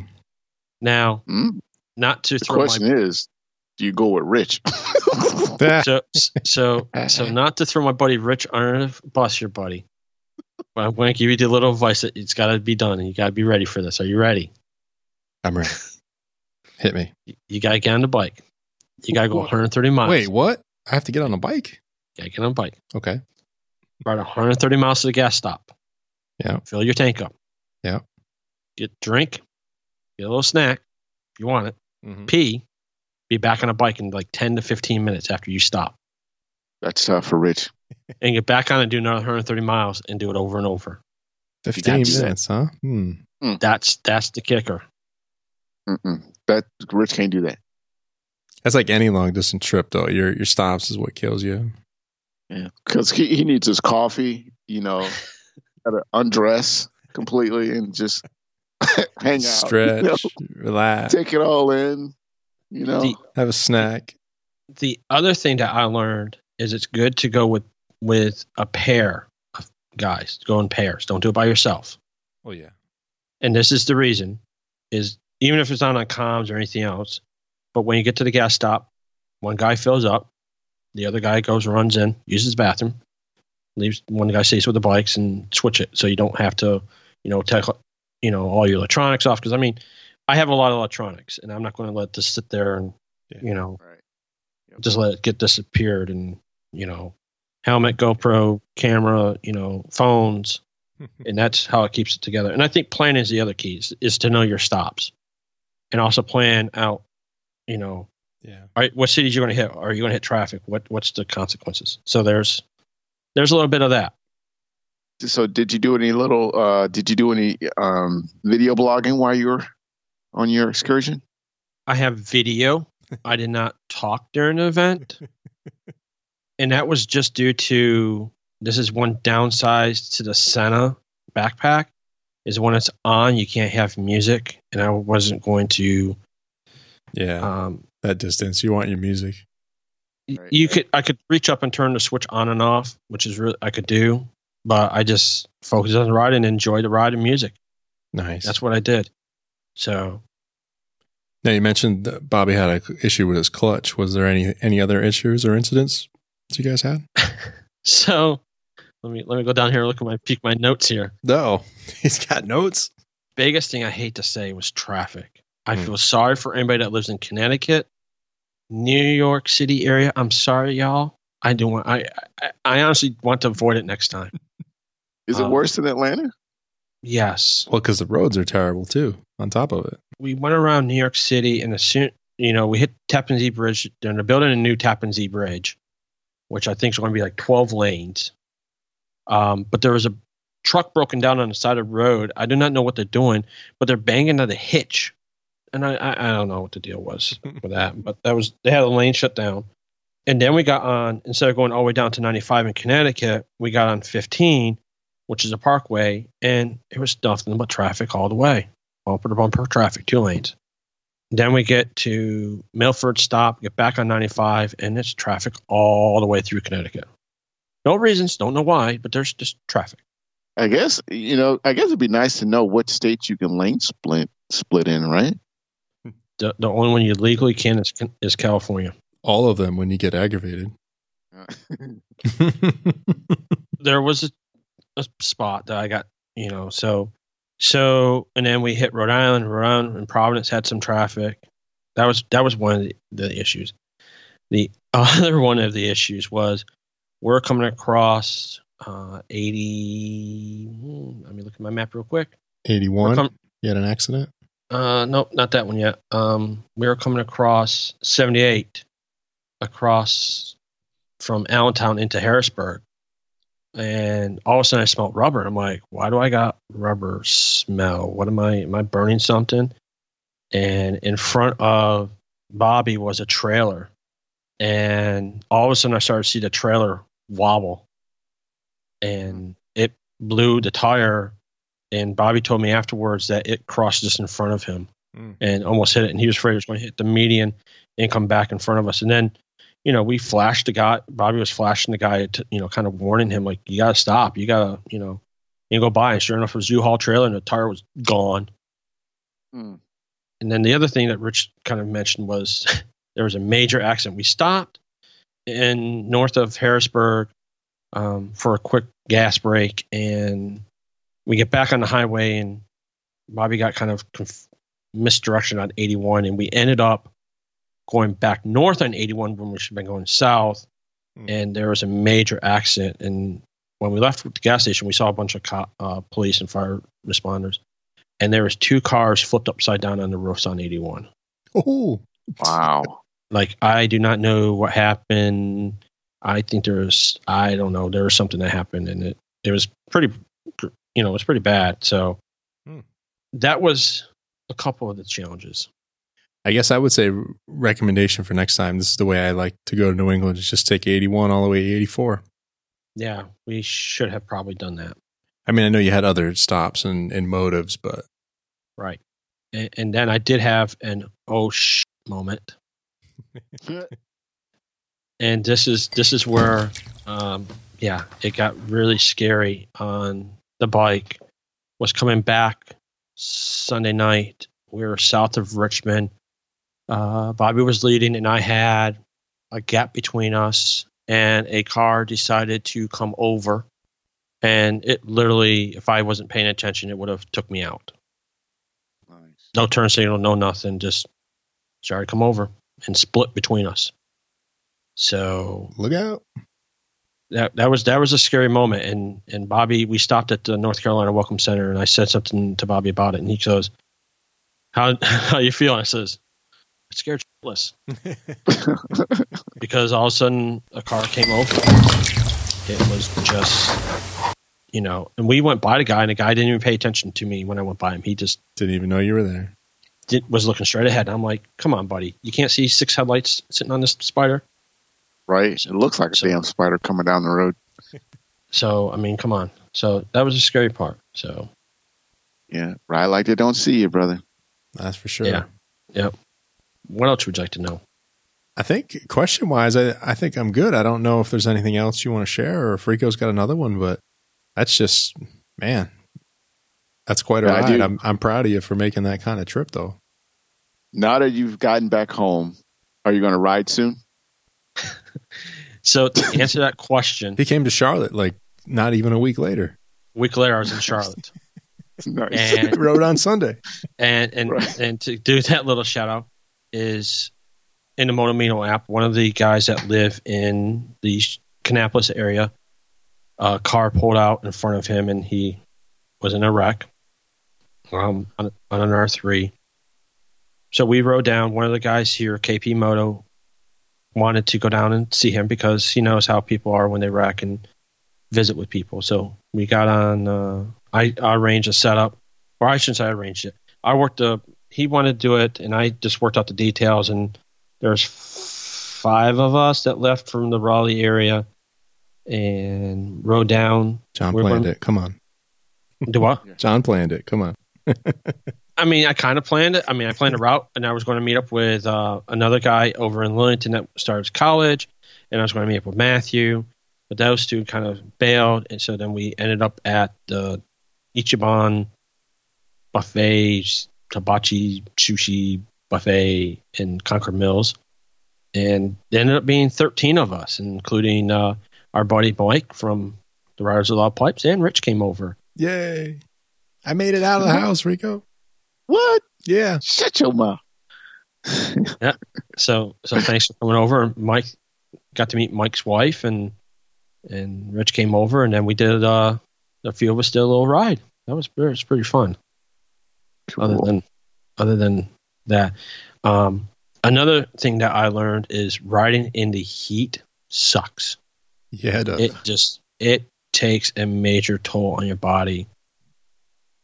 Now, Mm. not to The throw my question is, do you go with Rich? so so so not to throw my buddy Rich under the bus here, buddy. But I'm going to give you the little advice that it's got to be done, and you got to be ready for this. Are you ready? I'm ready. Hit me. You, you got to get on the bike. You got to go 130 miles. Wait, what? I have to get on a bike? You got to get on a bike. Okay. Ride 130 miles to the gas stop. Yeah. Fill your tank up. Yeah. Get drink. Get a little snack if you want it. Mm-hmm. Pee. Be back on a bike in like 10 to 15 minutes after you stop. That's tough for Rich. And get back on and do another 130 miles and do it over and over. 15 Gotcha. minutes, huh? Hmm. That's that's the kicker. Mm-mm. That Rich can't do that. That's like any long distance trip, though. Your your stops is what kills you. Yeah, because he, he needs his coffee. You know, got to undress completely and just hang out, Stretch, you know, relax, take it all in. You know, The- have a snack. the other thing that I learned is it's good to go with with a pair of guys. Go in pairs. Don't do it by yourself. Oh yeah. And this is the reason: is even if it's not on comms or anything else, but when you get to the gas stop, one guy fills up, the other guy goes runs in, uses the bathroom, leaves one guy stays with the bikes and switch it, so you don't have to, you know, take you know all your electronics off. Because I mean, I have a lot of electronics, and I'm not going to let this sit there and Yeah. you know right? Yep. just let it get disappeared and you know helmet gopro camera you know phones and that's how it keeps it together and i think planning is the other key is, is to know your stops and also plan out you know yeah. all right, what cities you're going to hit are you going to hit traffic what what's the consequences so there's there's a little bit of that So did you do any little? Uh, did you do any um, video blogging while you were on your excursion? I have video. I did not talk during the event, and that was just due to this is one downside to the Sena backpack is when it's on you can't have music, and I wasn't going to. Yeah, Um, that distance. You want your music. Right, you right. could I could reach up and turn the switch on and off, which is really I could do, but I just focused on the ride and enjoy the ride and music. Nice. That's what I did. So now you mentioned that Bobby had an issue with his clutch. Was there any any other issues or incidents that you guys had? so let me let me go down here and look at my peek my notes here. No, he's got notes. biggest thing I hate to say was traffic. I Hmm. feel sorry for anybody that lives in Connecticut, New York City area. I'm sorry, y'all. I do want. I I, I honestly want to avoid it next time. Is it Um, worse than Atlanta? Yes, Well, because the roads are terrible too. On top of it, we went around New York City, and as soon you know we hit Tappan Zee Bridge. They're building a new Tappan Zee Bridge, which I think is going to be like 12 lanes. Um, but there was a truck broken down on the side of the road. I do not know what they're doing, but they're banging on the hitch, and I, I I don't know what the deal was with that. But that was they had a lane shut down, and then we got on instead of going all the way down to 95 in Connecticut, we got on 15, which is a parkway, and it was nothing but traffic all the way, bumper to bumper traffic, two lanes. Then we get to Milford stop, get back on 95, and it's traffic all the way through Connecticut. No reasons, don't know why, but there's just traffic. I guess you know. I guess it'd be nice to know what states you can lane split split in, right? The, the only one you legally can is, is California. all of them when you get aggravated. There was a, a spot that I got, you know, so so, and then we hit Rhode Island, Rhode Island, and Providence had some traffic. That was that was one of the, the issues. The other one of the issues was we're coming across uh, 80. hmm, Let me look at my map real quick. Eighty-one. com- you had an accident. Uh, nope, not that one yet. Um, we were coming across 78 across from Allentown into Harrisburg. And all of a sudden I smelled rubber. I'm like, why do I got rubber smell? What am I, am I burning something? And in front of Bobby was a trailer. And all of a sudden I started to see the trailer wobble. And it blew the tire and Bobby told me afterwards that it crossed just in front of him Mm. and almost hit it, and he was afraid it was going to hit the median and come back in front of us. And then, you know, we flashed the guy. Bobby was flashing the guy, to, you know, kind of warning him like, "You got to stop. You got to, you know." And go by, and sure enough, it was U-Haul trailer, and the tire was gone. Hmm. And then the other thing that Rich kind of mentioned was there was a major accident. We stopped in north of Harrisburg um, for a quick gas break, and we get back on the highway, and Bobby got kind of conf- misdirection on 81, and we ended up going back north on 81 when we should have been going south. Hmm. And there was a major accident. And when we left the gas station, we saw a bunch of co- uh, police and fire responders, and there was two cars flipped upside down on the roofs on 81 Oh, Wow. Like I do not know what happened. I think there was I don't know there was something that happened and it it was pretty you know it was pretty bad. So Hmm. that was a couple of the challenges. I guess I would say recommendation for next time. This is the way I like to go to New England. Is just take eighty-one all the way to eighty-four. Yeah, we should have probably done that. I mean, I know you had other stops and, and motives, but Right. And, and then I did have an oh sh moment. and this is this is where um yeah it got really scary on the bike. Was coming back sunday night. We were south of richmond. Uh bobby was leading and i had a gap between us and a car decided to come over. And it literally if i wasn't paying attention it would have took me out. Nice. no turn signal no nothing just to come over and split between us so look out. that that was that was a scary moment and and Bobby we stopped at the North Carolina Welcome Center and I said something to Bobby about it and he goes how how you feeling?" I says I'm scared shitless because all of a sudden a car came over it was just you know, and we went by the guy, and the guy didn't even pay attention to me when I went by him. He just Didn't even know you were there. Did, was looking straight ahead. I'm like, come on, buddy, you can't see six headlights sitting on this Spyder. Right? It looks like a So- damn spider coming down the road. So I mean, come on. So that was the scary part. So Yeah, ride like they don't see you, brother. That's for sure. Yeah. Yep. What else would you like to know? I think question wise, I, I think I'm good. I don't know if there's anything else you want to share or if Rico's got another one, but that's just man, that's quite a Yeah, I ride. do. I'm I'm proud of you for making that kind of trip though. Now that you've gotten back home, are you going to ride soon? So to answer that question, He came to Charlotte like not even a week later. a week later I was in Charlotte, Nice. and Rode on Sunday. and and Right. and to do that little shout out is in the Moto Amino app. One of the guys that live in the Kannapolis area, a car pulled out in front of him, and he was in a wreck um, on, on an R three. So we rode down. One of the guys here, KP Moto, wanted to go down and see him because he knows how people are when they wreck and visit with people. So we got on. Uh, I, I arranged a setup, or I shouldn't say I arranged it. I worked the. He wanted to do it, and I just worked out the details. And there's five of us that left from the Raleigh area, and rode down. John We're planned going- it. Come on. Do what? John planned it. Come on. I mean, I kind of planned it. I mean, I planned a route, and I was going to meet up with uh, another guy over in Lillington that starts college, and I was going to meet up with Matthew, but those two kind of bailed, and so then we ended up at the Ichiban buffet, hibachi sushi buffet in Concord Mills, and there ended up being 13 of us, including uh, our buddy Mike from the Riders of Loud Pipes, and Rich came over. Yay. I made it out of the house, Rico. what? Yeah. Shut your mouth. yeah. So so thanks for coming over. Mike got to meet Mike's wife and and Rich came over and then we did uh a few of us did a little ride. That was it was pretty fun. Other than other than that. Um another thing that I learned is riding in the heat sucks. Yeah, it does. It just it takes a major toll on your body.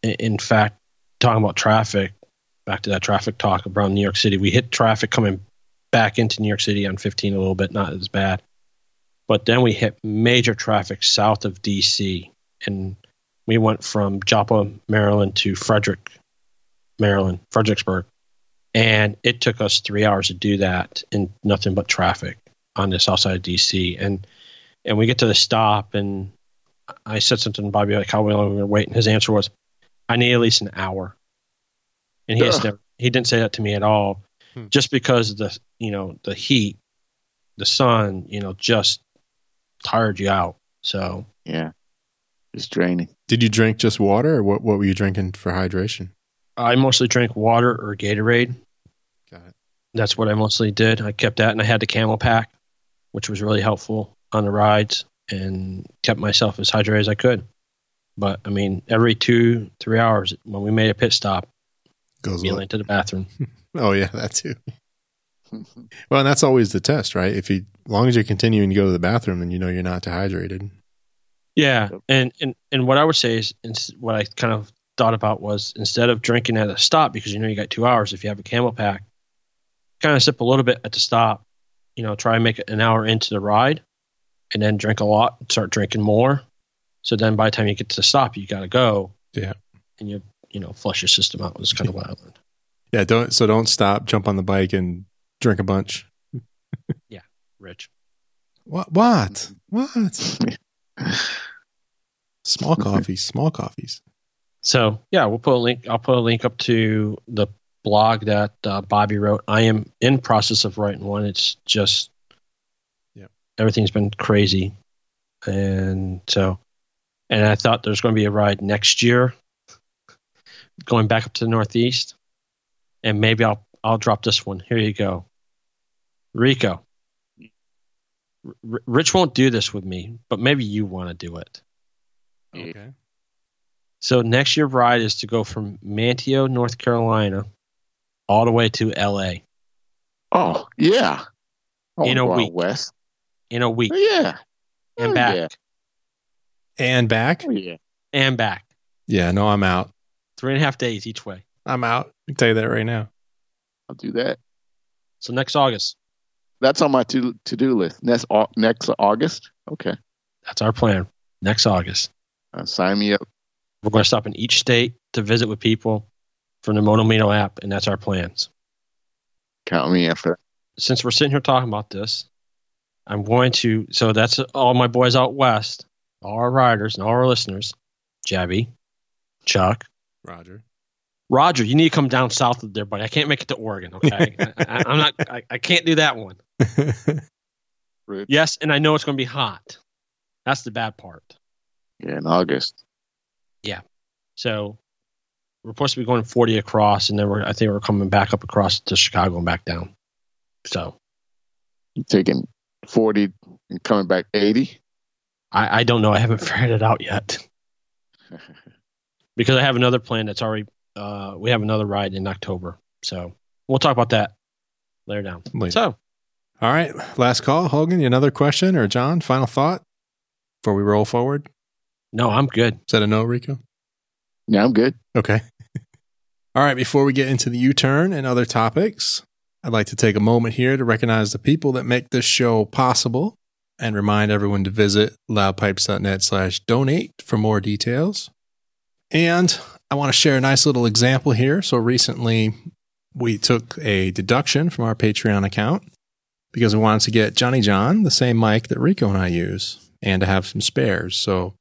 In, fact, talking about traffic, back to that traffic talk around New York City, we hit traffic coming back into New York City on 15 a little bit, not as bad. But then we hit major traffic south of DC, and we went from Joppa, Maryland to Frederick, Maryland, Fredericksburg, and it took us three hours to do that in nothing but traffic on the south side of DC, and and we get to the stop, and I said something to Bobby like, "How long are we gonna wait?" And his answer was, "I need at least an hour." And he has never, he didn't say that to me at all, Hmm. just because of the you know the heat, the sun, you know, just tired you out. So Yeah. It's draining. Did you drink just water or what, what were you drinking for hydration? I mostly drank water or Gatorade. Got it. That's what I mostly did. I kept that, and I had the CamelBak, which was really helpful on the rides, and kept myself as hydrated as I could. But I mean, every two, three hours when we made a pit stop, Goes immediately like, into the bathroom. oh yeah, that too. Well, and that's always the test, right? If you, as long as you're continuing to go to the bathroom, then you know you're not dehydrated. Yeah, and and and what I would say is, ins- what I kind of thought about was instead of drinking at a stop because you know you got two hours. If you have a CamelBak, kind of sip a little bit at the stop. You know, try and make it an hour into the ride, and then drink a lot. Start drinking more. So then, by the time you get to the stop, you got to go. Yeah. and you you know flush your system out. Was kind of what I learned. Yeah, don't so don't stop, jump on the bike and drink a bunch. Yeah. Rich. What? What? What? Small coffees, small coffees. So yeah, we'll put a link. I'll put a link up to the blog that uh, Bobby wrote. I am in process of writing one. It's just, yeah, everything's been crazy, and so, and I thought there's going to be a ride next year, going back up to the Northeast, and maybe I'll I'll drop this one. Here you go, Rico. R- Rich won't do this with me, but maybe you want to do it. Okay. So next year ride is to go from Manteo, North Carolina, all the way to LA Oh, yeah. Oh, In a week. West. in a week Yeah. and Oh, back. yeah. And back? Oh, yeah. and back. Yeah, no, I'm out. Three and a half days each way. I'm out. I can tell you that right now. I'll do that. So next August, That's on my to to do list. Next Au- next August. Okay, that's our plan. Next August, uh, sign me up. we're going to stop in each state to visit with people from the Moto Amino app, and that's our plans. Count me in for that. Since we're sitting here talking about this, I'm going to. So that's all my boys out west, all our riders and all our listeners. Jabby, Chuck, Roger. Roger, you need to come down south of there, buddy. I can't make it to Oregon. Okay, I, I, I'm not. I, I can't do that one. Rich. Yes, and I know it's going to be hot. That's the bad part. Yeah, in August. Yeah. So we're supposed to be going 40 across, and then we're I think we're coming back up across to Chicago and back down. So You taking forty and coming back eighty. I, I don't know. I haven't figured it out yet because I have another plan that's already. Uh, we have another ride in October, so we'll talk about that later down. Later. So All right. Last call. Hogan, another question or John? Final thought before we roll forward? no, I'm good. Is that a no, Rico? No, I'm good. Okay. All right. Before we get into the U turn and other topics, I'd like to take a moment here to recognize the people that make this show possible and remind everyone to visit loudpipes.net slash donate for more details. And I want to share a nice little example here. So recently we took a deduction from our Patreon account because we wanted to get Johnny John the same mic that Rico and I use and to have some spares. So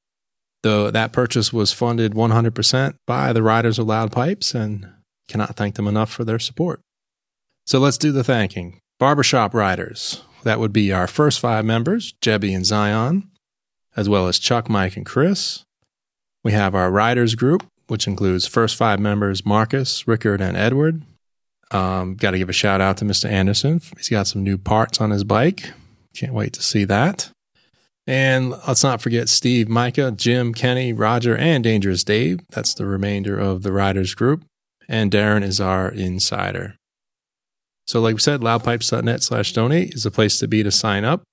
the, that purchase was funded 100% by the riders of Loud Pipes and cannot thank them enough for their support. So let's do the thanking. Barbershop Riders. That would be our first five members, Jebby and Zion, as well as Chuck, Mike, and Chris. We have our Riders group, which includes first five members Marcus, Rickard, and Edward. Um, Got to give a shout out to Mr. Anderson. He's got some new parts on his bike. Can't wait to see that. And let's not forget Steve, Micah, Jim, Kenny, Roger, and Dangerous Dave. That's the remainder of the Riders group. And Darren is our insider. So, like we said, loudpipes.net slash donate is a place to be to sign up.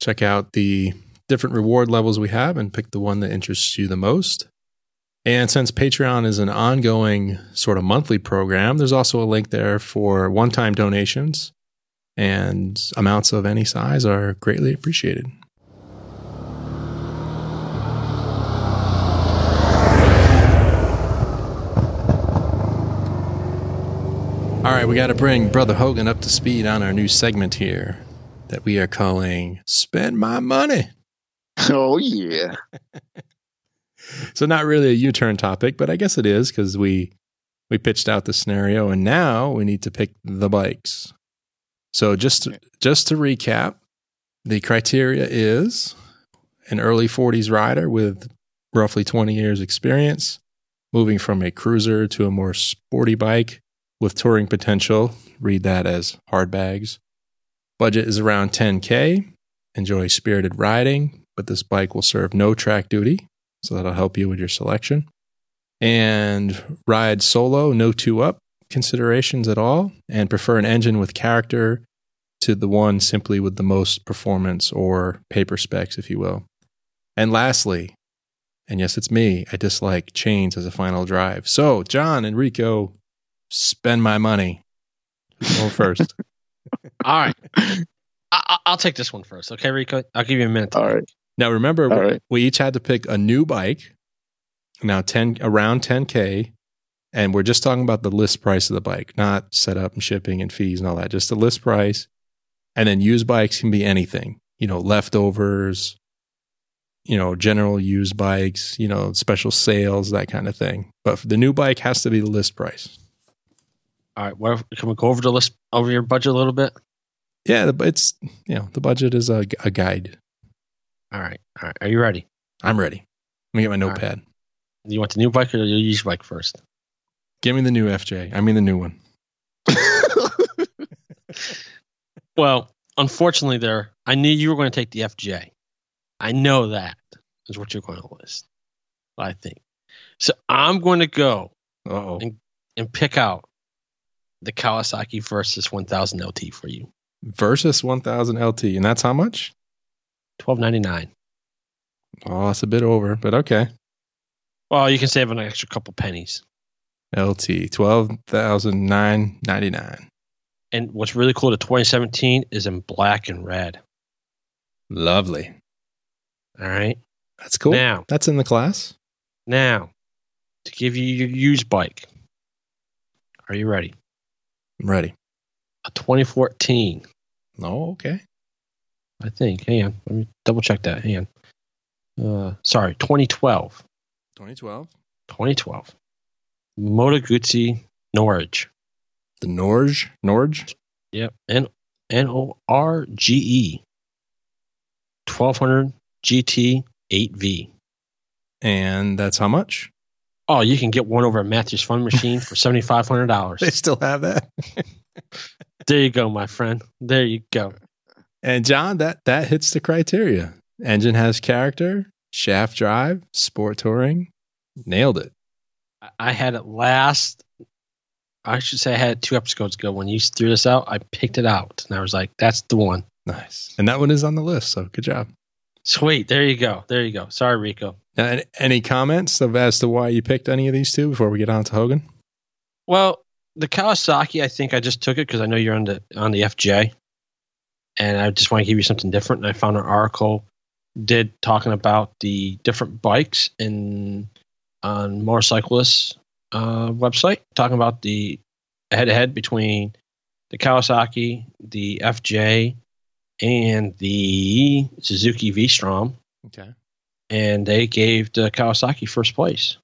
Check out the different reward levels we have and pick the one that interests you the most. And since Patreon is an ongoing sort of monthly program, there's also a link there for one time donations, and amounts of any size are greatly appreciated. All right, we got to bring Brother Hogan up to speed on our new segment here that we are calling Spend My Money. Oh yeah. So not really a U-turn topic, but I guess it is because we we pitched out the scenario and now we need to pick the bikes. So just to, just to recap, the criteria is an early 40s rider with roughly 20 years experience, moving from a cruiser to a more sporty bike with touring potential. Read that as hard bags. Budget is around 10k. Enjoy spirited riding, but this bike will serve no track duty, so that'll help you with your selection. And ride solo, no two up considerations at all, and prefer an engine with character to the one simply with the most performance or paper specs, if you will. And lastly, and yes, it's me, I dislike chains as a final drive. So, John and Rico, spend my money. Who's first? All right, I, I- I'll take this one first. Okay, Rico, I'll give you a minute. All right. Think. Now remember, All right. we each had to pick a new bike. Now ten around ten k, and we're just talking about the list price of the bike, not setup and shipping and fees and all that. Just the list price, and then used bikes can be anything. You know, leftovers. You know, general used bikes. You know, special sales, that kind of thing. But the new bike has to be the list price. All right, well, can we go over the list over your budget a little bit? Yeah, the- it's you know the budget is a, a guide. All right, all right. Are you ready? I'm ready. Let me get my All right. notepad. You want the new bike or the used bike first? Give me the new FJ. I mean the new one. Well, unfortunately, there, I knew you were going to take the FJ. I know that is what you're going to list. I think. So I'm going to go Oh, and pick out the Kawasaki Versys 1000 LT for you. Versys 1000 LT, and that's how much? Twelve ninety nine. Oh, it's a bit over, but okay. Well, you can save an extra couple pennies. LT twelve thousand nine ninety nine. And what's really cool, the 2017 is in black and red. Lovely. All right. That's cool. Now, That's in the class. now, to give you your used bike. Are you ready? I'm ready. A 2014, Oh, okay. I think. Hang on. Let me double check that. Hang on. Uh, sorry, 2012. 2012. 2012. Moto Guzzi Norge. The Norge. Norge. Yep. N N O R G E. 1200 GT 8V. And that's how much? Oh, you can get one over at Matthews Fun Machine for seventy five hundred dollars. They still have that. There you go, my friend. There you go. And John, that that hits the criteria. Engine has character, shaft drive, sport touring. Nailed it. I- I had it last. I should say I had it two episodes ago. When you threw this out, I picked it out, and I was like, "That's the one." Nice. And that one is on the list, so good job. Sweet. There you go. There you go. Sorry, Rico. Any, any comments of as to why you picked any of these two before we get on to Hogan? Well, the Kawasaki, I think I just took it because I know you're on the on the FJ, and I just want to give you something different. And I found an article did talking about the different bikes in on motorcyclists uh, website, talking about the head to head between the Kawasaki, the FJ, and the Suzuki V-Strom, Okay. and they gave the Kawasaki first place.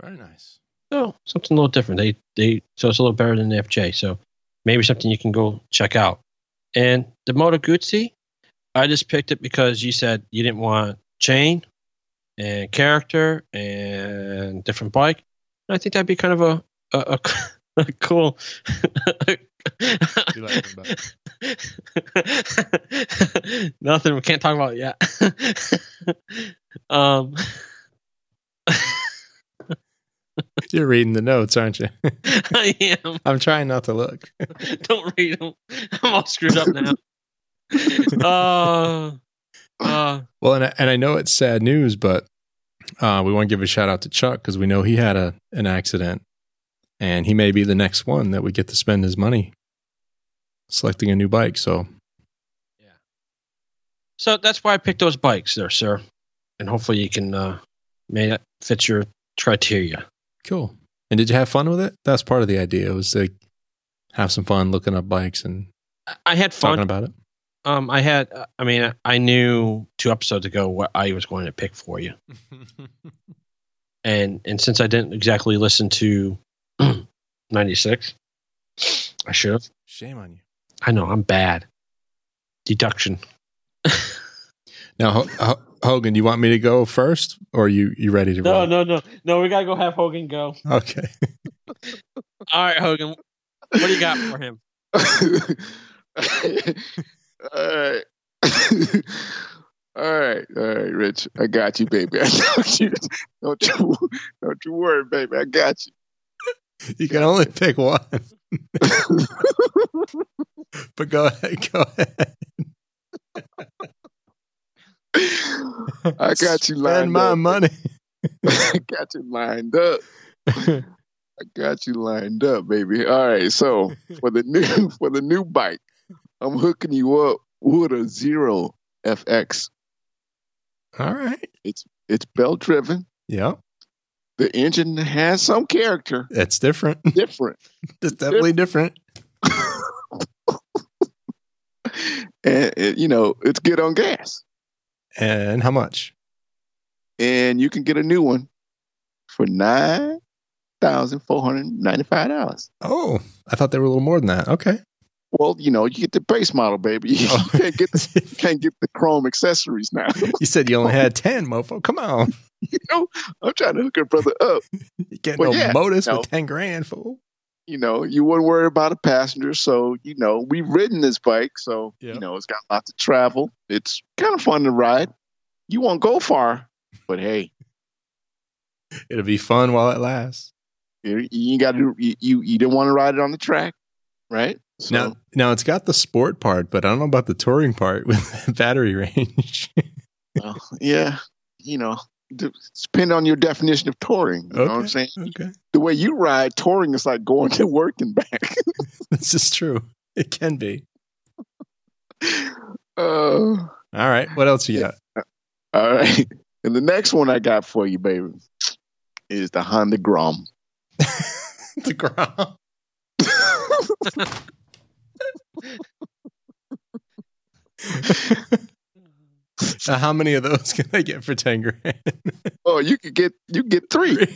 Very nice. So something a little different. They they so it's a little better than the FJ. So maybe something you can go check out. And the Moto Guzzi, I just picked it because you said you didn't want chain and character and different bike. And I think that'd be kind of a a, a, a cool. Them Nothing we can't talk about yet. um, You're reading the notes, aren't you? I am. I'm trying not to look. Don't read them. I'm all screwed up now. Uh, uh, Well, and I, and I know it's sad news, but uh, we want to give a shout out to Chuck because we know he had a an accident, and he may be the next one that we get to spend his money selecting a new bike. So yeah. so that's why I picked those bikes there, sir. And hopefully you can uh, may that fit your criteria. cool. And did you have fun with it? That's part of the idea It was to have some fun looking up bikes and I- I had talking fun. about it. Um, I had. uh, I mean, I knew two episodes ago what I was going to pick for you, and and since I didn't exactly listen to '96, I should have. Shame on you. I know I'm bad. Deduction. Now, Ho- Ho- Hogan, do you want me to go first, or are you you ready to go No, roll? no, no, no. We gotta go have Hogan go. Okay. All right, Hogan. What do you got for him? all right. all right, all right, Rich. I got you, baby. I don't you, don't you, don't you worry, baby. I got you. You can only pick one. but go ahead. Go ahead. I got you lined Spend my up. money. I got you lined up. I got you lined up, baby. All right, so for the new for the new bike, I'm hooking you up with a zero FX. All right. It's it's belt driven. Yep. The engine has some character, It's different. different. It's definitely different. and it, you know it's good on gas And how much? and you can get a new one for nine thousand four hundred ninety-five dollars Oh, I thought they were a little more than that. Okay. well you know you get the base model baby you Oh. can't get the, can't get the chrome accessories now you said you only had 10, mofo. Come on. you know i'm trying to hook a brother up You get Well, no yeah, modus with 10 grand, fool. you know you wouldn't worry about a passenger so you know we've ridden this bike so Yep. you know it's got lots of travel it's kind of fun to ride you won't go far but hey It'll be fun while it lasts. you, you got to you, you you didn't want to ride it on the track right so Now, now it's got the sport part, but I don't know about the touring part with battery range. well, yeah you know, d- depend on your definition of touring. You know what I'm saying? Okay. The way you ride, touring is like going to work and back. This is true. It can be. uh, All right. What else you got? all right. And the next one I got for you, baby, is the Honda Grom. the ground. Now, how many of those can I get for 10 grand? Oh, you could get you could get three.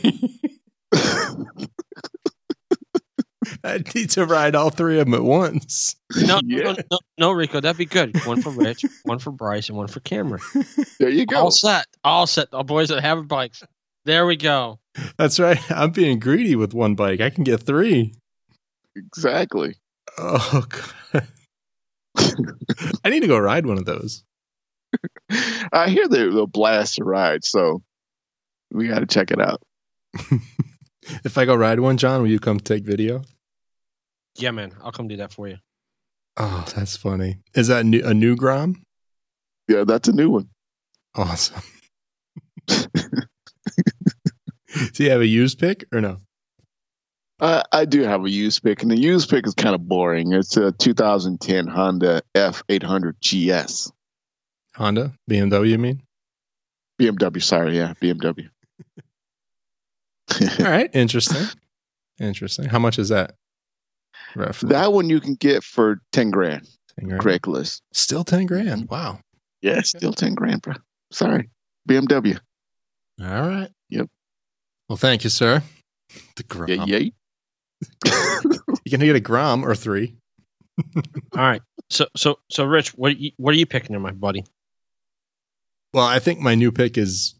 I need to ride all three of them at once. No, Yeah. no, no, no, Rico, that'd be good. One for Rich, one for Bryce, and one for Cameron. there you go. All set. All set. All boys that have bikes. There we go. That's right. I'm being greedy with one bike. I can get three. Exactly. Oh, God. I need to go ride one of those. I hear they're the blast to ride, so we got to check it out. If I go ride one, John, will you come take video? Yeah, man. I'll come do that for you. Oh, that's funny. Is that new, a new Grom? Yeah, that's a new one. Awesome. Do you have a used pick or no? I, I do have a used pick, and the used pick is kind of boring. It's a 2010 Honda F800 GS. Honda? BMW, you mean? BMW, sorry, yeah, BMW. All right. Interesting. Interesting. How much is that? Roughly. that one you can get for 10 grand, 10 grand. Craigslist. Still 10 grand. Mm-hmm. Wow. Yeah, still 10 grand, bro. Sorry, BMW. All right. Yep. Well, thank you, sir. The Grom. Yeah, yeah. You can get a Grom or three. All right. So, so, so, Rich, what are you, what are you picking there, my buddy? Well, I think my new pick is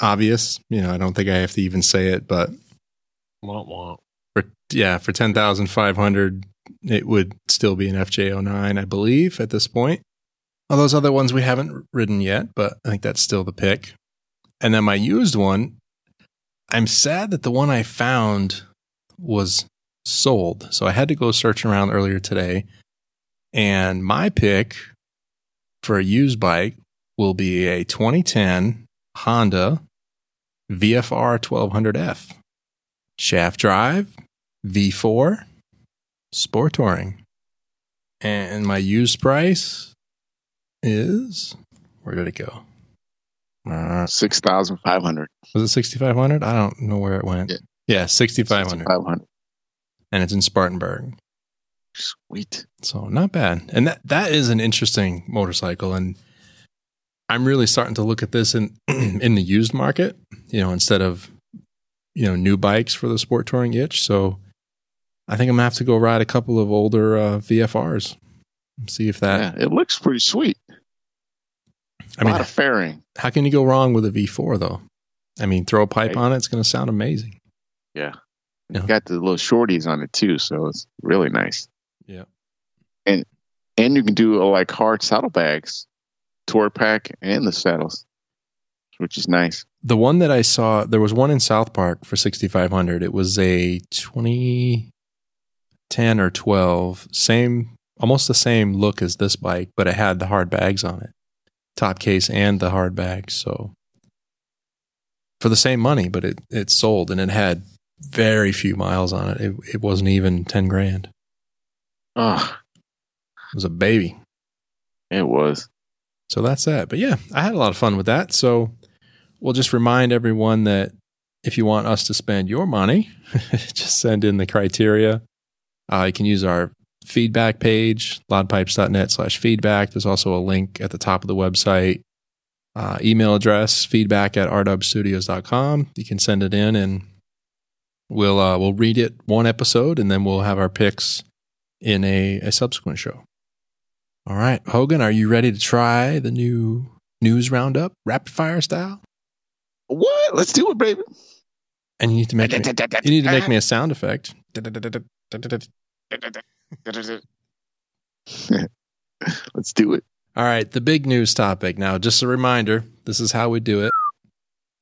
obvious. You know, I don't think I have to even say it, but Wah, wah. for yeah, for ten thousand five hundred, it would still be an FJ09, I believe, at this point. All those other ones we haven't ridden yet, but I think that's still the pick. And then my used one, I'm sad that the one I found was sold, so I had to go searching around earlier today. And my pick for a used bike will be a 2010 Honda VFR 1200F shaft drive V4 sport touring. And my used price is where did it go? Uh, 6,500. was it 6500? I don't know where it went. Yeah. Yeah, 6500 6,500. and it's in Spartanburg. Sweet. So not bad. And that that is an interesting motorcycle and I'm really starting to look at this in in the used market, you know, instead of you know, new bikes for the sport touring itch. So I think I'm gonna have to go ride a couple of older uh, VFRs. See if that yeah, it looks pretty sweet. I mean a lot of fairing. how can you go wrong with a V4 though? I mean, throw a pipe Right. on it, it's gonna sound amazing. Yeah. Yeah. Got the little shorties on it too, so it's really nice. Yeah. And and you can do like hard saddlebags, tour pack, and the saddles, which is nice. The one that I saw, there was one in South Park for 6500. It was a 2010 or 12, same, almost the same look as this bike, but it had the hard bags on it, top case and the hard bags. So for the same money, but it, it sold and it had very few miles on it. It, it wasn't even 10 grand. Oh, It was a baby. it was. So that's that. But yeah, I had a lot of fun with that. So we'll just remind everyone that if you want us to spend your money, just send in the criteria. Uh, you can use our feedback page, loudpipes.net slash feedback. There's also a link at the top of the website. Uh, email address, feedback at rdubstudios.com. You can send it in and we'll, uh, we'll read it one episode and then we'll have our picks in a, a subsequent show. All right, Hogan, are you ready to try the new news roundup, rapid fire style? What? Let's do it, baby. And you need to make me, you need to make me a sound effect. Let's do it. All right, the big news topic. Now, just a reminder, this is how we do it.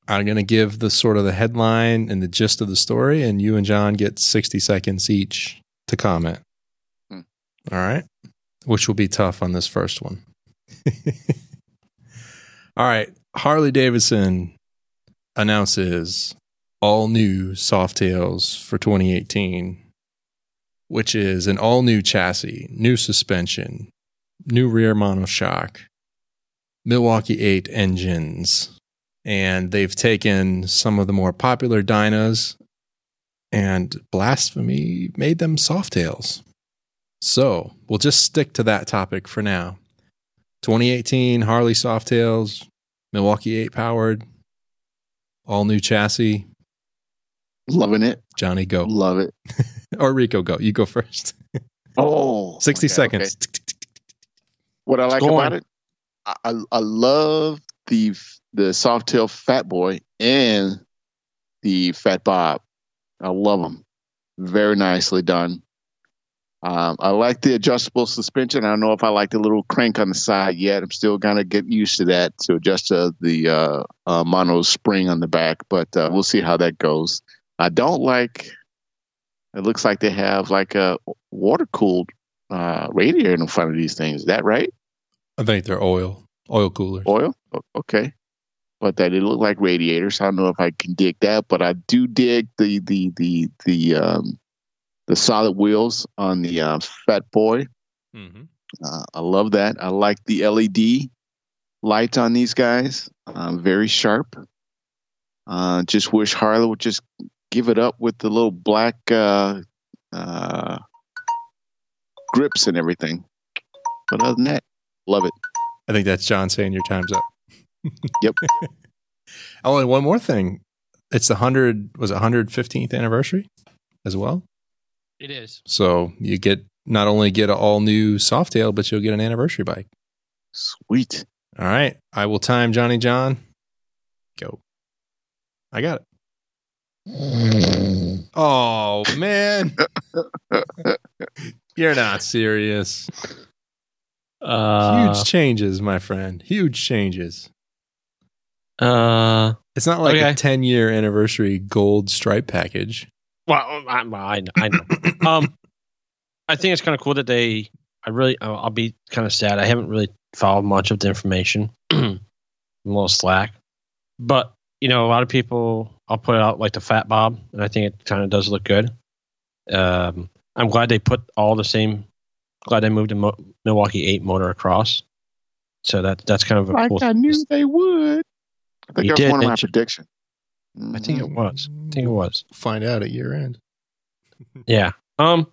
I'm going to give the sort of the headline and the gist of the story, and you and John get 60 seconds each to comment. Hmm. All right, which will be tough on this first one. All right, Harley Davidson announces all new Softails for 2018, which is an all new chassis, new suspension, new rear monoshock, Milwaukee 8 engines, and they've taken some of the more popular Dynas and blasphemy made them Softails. So we'll just stick to that topic for now. 2018 Harley Softails, Milwaukee 8 powered, all new chassis. Loving it. Johnny, go. Love it. or Rico, go. You go first. Oh, 60 okay, seconds. okay. What I like about it, I, I, love the the Softail Fat Boy and the Fat Bob. I love them. Very nicely done. Um, I like the adjustable suspension. I don't know if I like the little crank on the side yet. I'm still gonna get used to that to adjust to the uh, uh, mono spring on the back, but uh, we'll see how that goes. I don't like. It looks like they have like a water cooled uh, radiator in front of these things. Is that right? I think they're oil, oil coolers. Oil? Okay. But that it look like radiators. I don't know if I can dig that, but I do dig the the the the um the solid wheels on the uh, Fat Boy. Mm-hmm. Uh, I love that. I like the LED lights on these guys. Uh, very sharp. Uh, just wish Harley would just give it up with the little black uh, uh, grips and everything. But other than that, love it. I think that's John saying your time's up. Yep. oh, and one more thing. It's the 100, was it 115th anniversary as well? It is. So you get not only get an all new Softail, but you'll get an anniversary bike. Sweet. All right. I will time Johnny John. Go. I got it. Oh, man. You're not serious. Uh, Huge changes, my friend. Huge changes. Uh, It's not like Okay. a 10 year anniversary gold stripe package. Well, I, I, I know. um, I think it's kind of cool that they. I really, I'll, I'll be kind of sad. I haven't really followed much of the information. I'm a little slack, but you know, a lot of people. I'll put out like the Fat Bob, and I think it kind of does look good. Um, I'm glad they put all the same. Glad they moved the Mo- Milwaukee Eight motor across. So that that's kind of a Like cool. I knew they would. I think You that was did, one of my predictions. I think it was. I think it was. Find out at year end. Yeah. Um,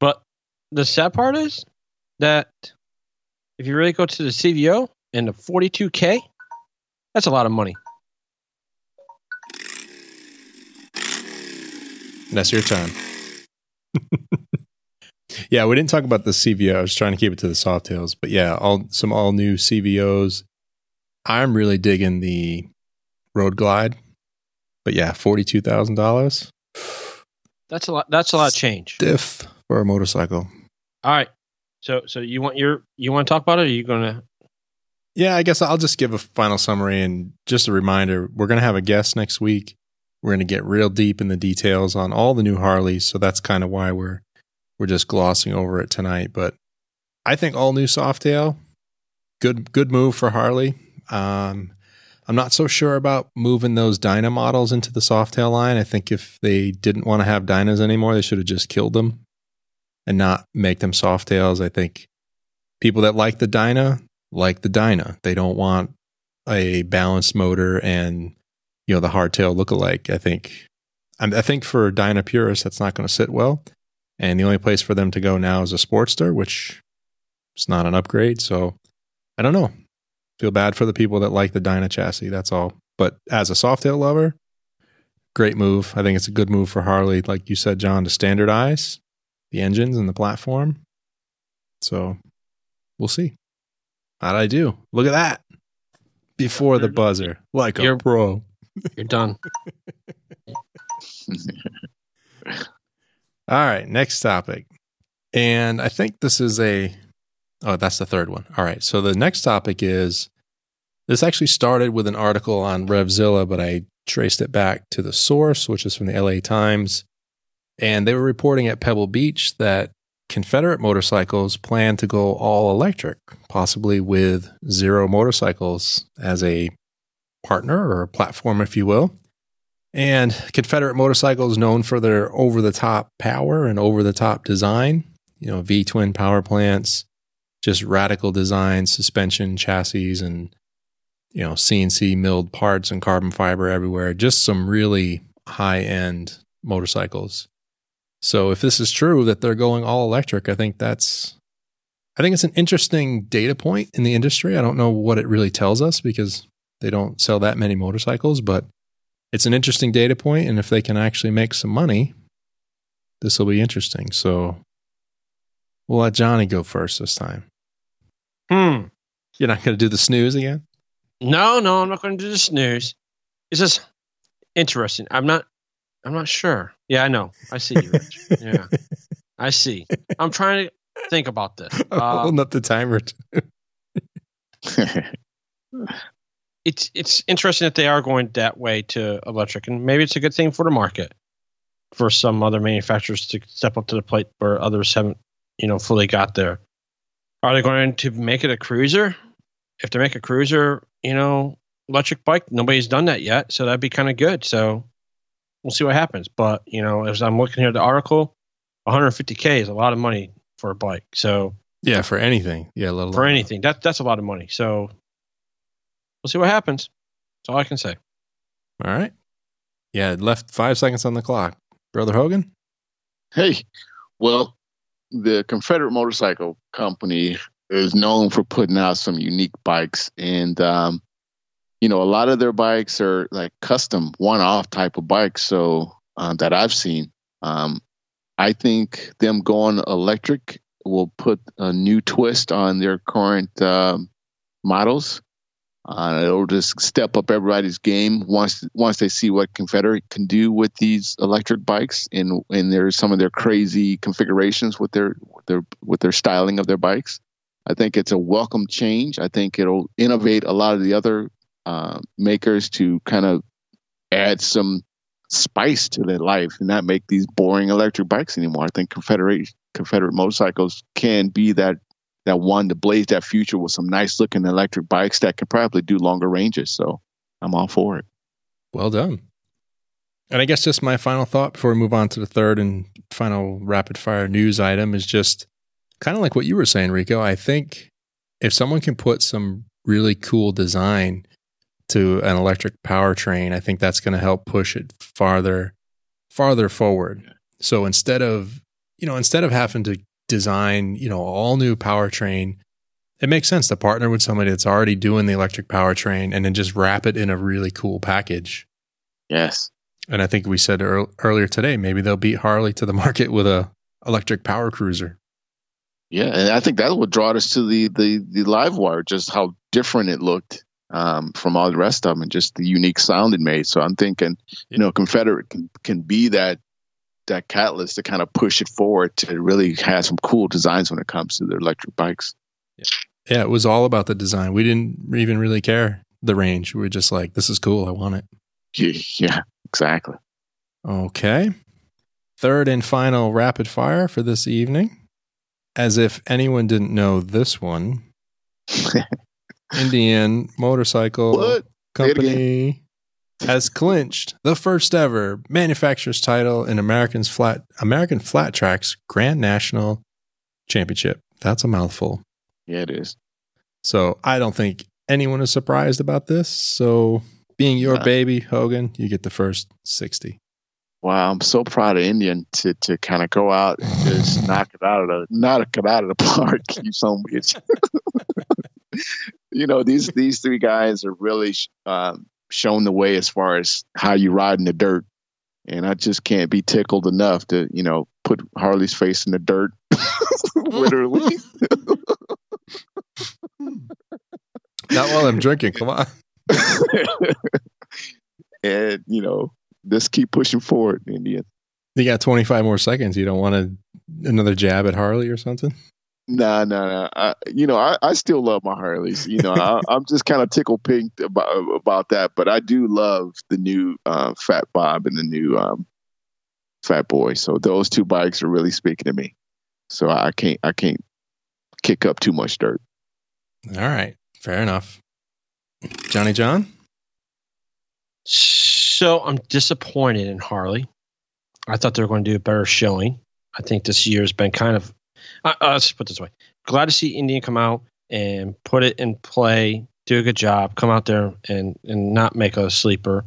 but the sad part is that if you really go to the CVO and the 42K, that's a lot of money. That's your time. yeah, we didn't talk about the CVO. I was trying to keep it to the soft tails, but yeah, all some all new CVOs. I'm really digging the Road Glide, but yeah, forty two thousand dollars. That's a lot. That's a lot of change. Stiff for a motorcycle. All right. So, so you want your you want to talk about it? Or are you gonna? Yeah, I guess I'll just give a final summary and just a reminder. We're going to have a guest next week. We're going to get real deep in the details on all the new Harleys, so that's kind of why we're we're just glossing over it tonight. But I think all new Softail, good good move for Harley. Um, I'm not so sure about moving those Dyna models into the Softail line. I think if they didn't want to have Dynas anymore, they should have just killed them and not make them Softails. I think people that like the Dyna like the Dyna. They don't want a balanced motor and you know the hardtail lookalike. I think I think for Dyna purists that's not going to sit well. And the only place for them to go now is a Sportster, which is not an upgrade. So I don't know. Feel bad for the people that like the Dyna chassis. That's all. But as a Softail lover, great move. I think it's a good move for Harley, like you said, John, to standardize the engines and the platform. So we'll see. How'd I do? Look at that. Before the buzzer, like You're- pro. You're done. All right, next topic. And I think this is a oh, that's the third one. All right. So the next topic is this actually started with an article on Revzilla, but I traced it back to the source, which is from the LA Times. And they were reporting at Pebble Beach that Confederate motorcycles plan to go all electric, possibly with zero motorcycles as a partner or a platform, if you will. And Confederate Motorcycles, known for their over the top power and over the top design. You know, V twin power plants, just radical design, suspension, chassis, and, you know, CNC milled parts and carbon fiber everywhere. Just some really high end motorcycles. So if this is true that they're going all electric, I think that's I think it's an interesting data point in the industry. I don't know what it really tells us because they don't sell that many motorcycles, but it's an interesting data point and if they can actually make some money, this will be interesting. So we'll let Johnny go first this time. Hmm. You're not going to do the snooze again? No, no, I'm not going to do the snooze. It's just interesting. I'm not. I'm not sure. Yeah, I know. I see you, Rich. Yeah, I see. I'm trying to think about this. Uh, Holding up the timer. it's it's interesting that they are going that way to electric, and maybe it's a good thing for the market for some other manufacturers to step up to the plate where others haven't, you know, fully got there. Are they going to make it a cruiser? If they make a cruiser, you know, electric bike, nobody's done that yet, so that'd be kind of good. So we'll see what happens. But you know, as I'm looking here at the article, 150k is a lot of money for a bike. So yeah, for anything. Yeah, let alone for anything, that that's a lot of money. So we'll see what happens. That's all I can say. All right. Yeah, left five seconds on the clock. Brother Hogan? Hey, well, the Confederate Motorcycle Company is known for putting out some unique bikes. And, um, you know, a lot of their bikes are like custom, one off type of bikes. So, uh, that I've seen. Um, I think them going electric will put a new twist on their current um, models. Uh, it'll just step up everybody's game once once they see what Confederate can do with these electric bikes and and there's some of their crazy configurations with their with their with their styling of their bikes. I think it's a welcome change. I think it'll innovate a lot of the other uh, makers to kind of add some spice to their life and not make these boring electric bikes anymore. I think Confederate Confederate motorcycles can be that that one to blaze that future with some nice looking electric bikes that can probably do longer ranges. So I'm all for it. Well done. And I guess just my final thought before we move on to the third and final rapid fire news item is just kind of like what you were saying, Rico. I think if someone can put some really cool design to an electric powertrain, I think that's going to help push it farther, farther forward. So instead of, you know, instead of having to design, you know, all new powertrain, it makes sense to partner with somebody that's already doing the electric powertrain and then just wrap it in a really cool package. Yes. And I think we said earlier today, maybe they'll beat Harley to the market with a electric power cruiser. Yeah, and I think that would draw us to the the the LiveWire, just how different it looked um, from all the rest of them, and just the unique sound it made. So I'm thinking, you know, Confederate can can be that that catalyst to kind of push it forward to really have some cool designs when it comes to their electric bikes. Yeah, it was all about the design. We didn't even really care the range. We were just like, this is cool. I want it. Yeah, exactly. Okay. Third and final rapid fire for this evening. As if anyone didn't know this one. Indian Motorcycle what? Company has clinched the first ever manufacturer's title in American's flat American Flat Tracks Grand National Championship. That's a mouthful. Yeah, it is. So I don't think anyone is surprised about this. So being your Uh. baby, Hogan, you get the first sixty. Wow, I'm so proud of Indian to to kind of go out and just knock it out of the knock it out of the park. You some bitch. you know these these three guys are really um, shown the way as far as how you ride in the dirt, and I just can't be tickled enough to you know put Harley's face in the dirt, literally. Not while I'm drinking. Come on. and you know just keep pushing forward, Indian. You got 25 more seconds. You don't want to, another jab at Harley or something? No, no, no. I, you know, I, I still love my Harleys. You know, I, I'm just kind of tickled pink about about that. But I do love the new uh, Fat Bob and the new um, Fat Boy. So those two bikes are really speaking to me. So I can't I can't kick up too much dirt. All right. Fair enough. Johnny John? So I'm disappointed in Harley. I thought they were going to do a better showing. I think this year's been kind of. Uh, uh, let's put this way: glad to see Indian come out and put it in play, do a good job, come out there and and not make a sleeper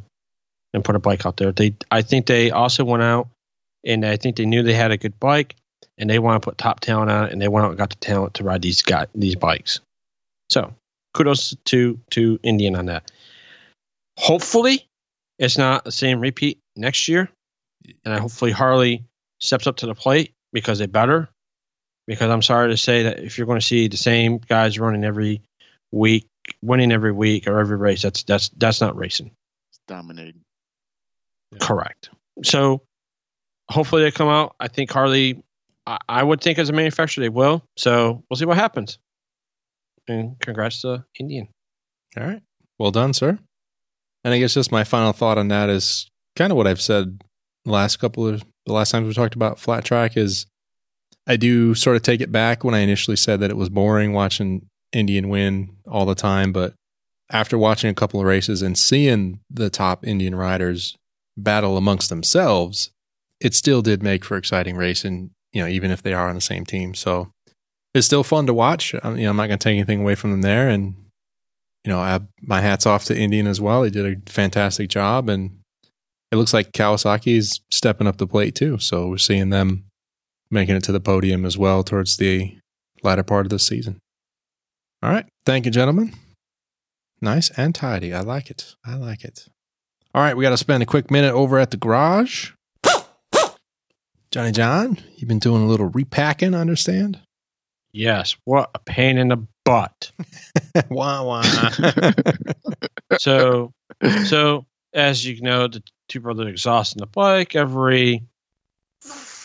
and put a bike out there. They, I think they also went out and I think they knew they had a good bike and they want to put top talent on it and they went out and got the talent to ride these guys, these bikes. So kudos to to Indian on that. Hopefully, it's not the same repeat next year, and hopefully Harley steps up to the plate because they better. Because I'm sorry to say that if you're going to see the same guys running every week, winning every week or every race, that's that's that's not racing. It's dominating. Yeah. Correct. So hopefully they come out. I think Harley. I, I would think as a manufacturer they will. So we'll see what happens. And congrats to Indian. All right. Well done, sir. And I guess just my final thought on that is kind of what I've said the last couple of the last times we talked about flat track is I do sort of take it back when I initially said that it was boring watching Indian win all the time, but after watching a couple of races and seeing the top Indian riders battle amongst themselves, it still did make for exciting racing, you know, even if they are on the same team. So it's still fun to watch. I'm, you know, I'm not going to take anything away from them there. And, you know, I my hats off to Indian as well. He did a fantastic job. And it looks like Kawasaki is stepping up the plate too. So we're seeing them making it to the podium as well towards the latter part of the season. All right. Thank you, gentlemen. Nice and tidy. I like it. I like it. All right. We got to spend a quick minute over at the garage. Johnny John, you've been doing a little repacking, I understand? Yes. What a pain in the butt. wah, wah. so so as you know, the two brothers exhausting the bike every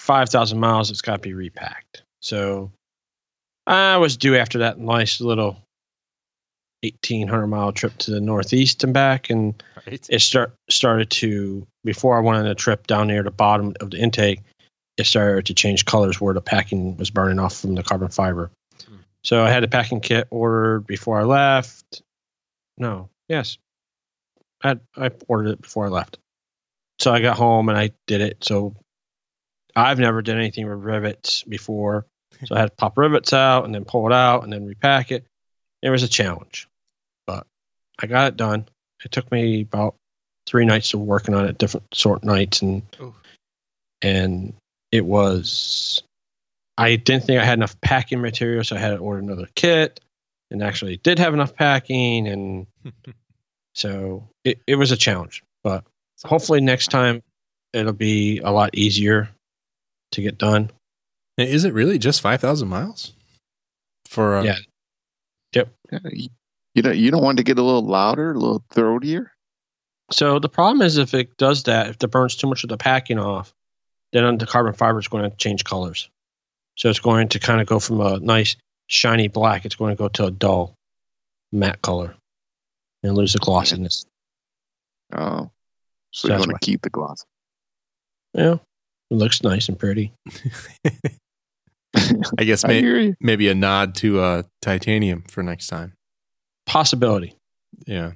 five thousand miles. It's got to be repacked. So I was due after that nice little eighteen hundred mile trip to the northeast and back, and right. it start started to before I went on the trip down near the bottom of the intake. It started to change colors where the packing was burning off from the carbon fiber. Hmm. So I had a packing kit ordered before I left. No, yes, I I ordered it before I left. So I got home and I did it. So I've never done anything with rivets before. So I had to pop rivets out and then pull it out and then repack it. It was a challenge, but I got it done. It took me about three nights of working on it, different sort nights, and Oof. and it was. I didn't think I had enough packing material, so I had to order another kit, and actually did have enough packing, and so it, it was a challenge. But hopefully next time it'll be a lot easier to get done. Is it really just 5,000 miles? For uh, Yeah. yep. you- know, you don't want to get a little louder, a little throatier? So the problem is if it does that, if it burns too much of the packing off, then the carbon fiber is going to change colors. So it's going to kind of go from a nice shiny black, it's going to go to a dull matte color and lose the glossiness. Oh, so That's you want why. to keep the gloss? Yeah, it looks nice and pretty. I guess I may, hear maybe a nod to uh, titanium for next time. Possibility. Yeah.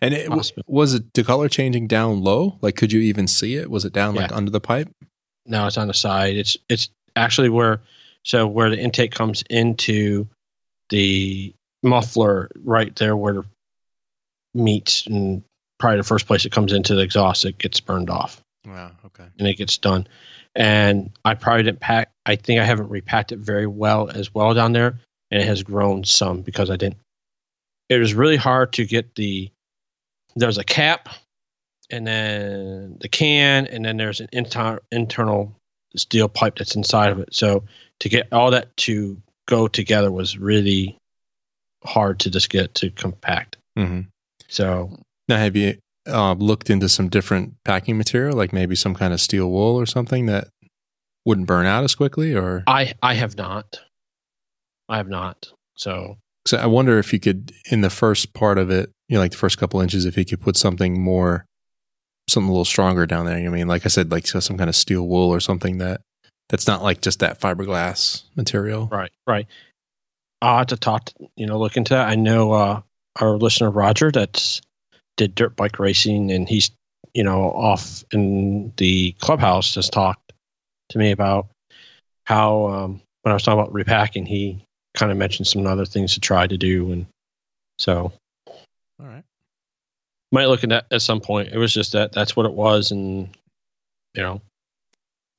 And it, Possible. was it the color changing down low? Like, could you even see it? Was it down like under the pipe? No, it's on the side. It's it's actually where so where the intake comes into the muffler right there where the meets and probably the first place it comes into the exhaust it gets burned off Wow. Okay. and it gets done. And I probably didn't pack I think I haven't repacked it very well as well down there and it has grown some because I didn't it was really hard to get the there's a cap and then the can and then there's an inter- internal steel pipe that's inside of it so to get all that to go together was really hard to just get to compact hmm so Now, have you uh, looked into some different packing material, like maybe some kind of steel wool or something that wouldn't burn out as quickly? Or i i have not i have not so so I wonder if you could, in the first part of it, you know, like the first couple inches, if you could put something more, something a little stronger down there. I mean, like I said, like so some kind of steel wool or something that that's not like just that fiberglass material. Right, right. I'll have to talk, you know, look into that. I know uh, our listener Roger that's did dirt bike racing, and he's you know off in the clubhouse has talked to me about how um, when I was talking about repacking, he kind of mentioned some other things to try to do, and so All right. might look at that at some point. It was just that that's what it was, and you know,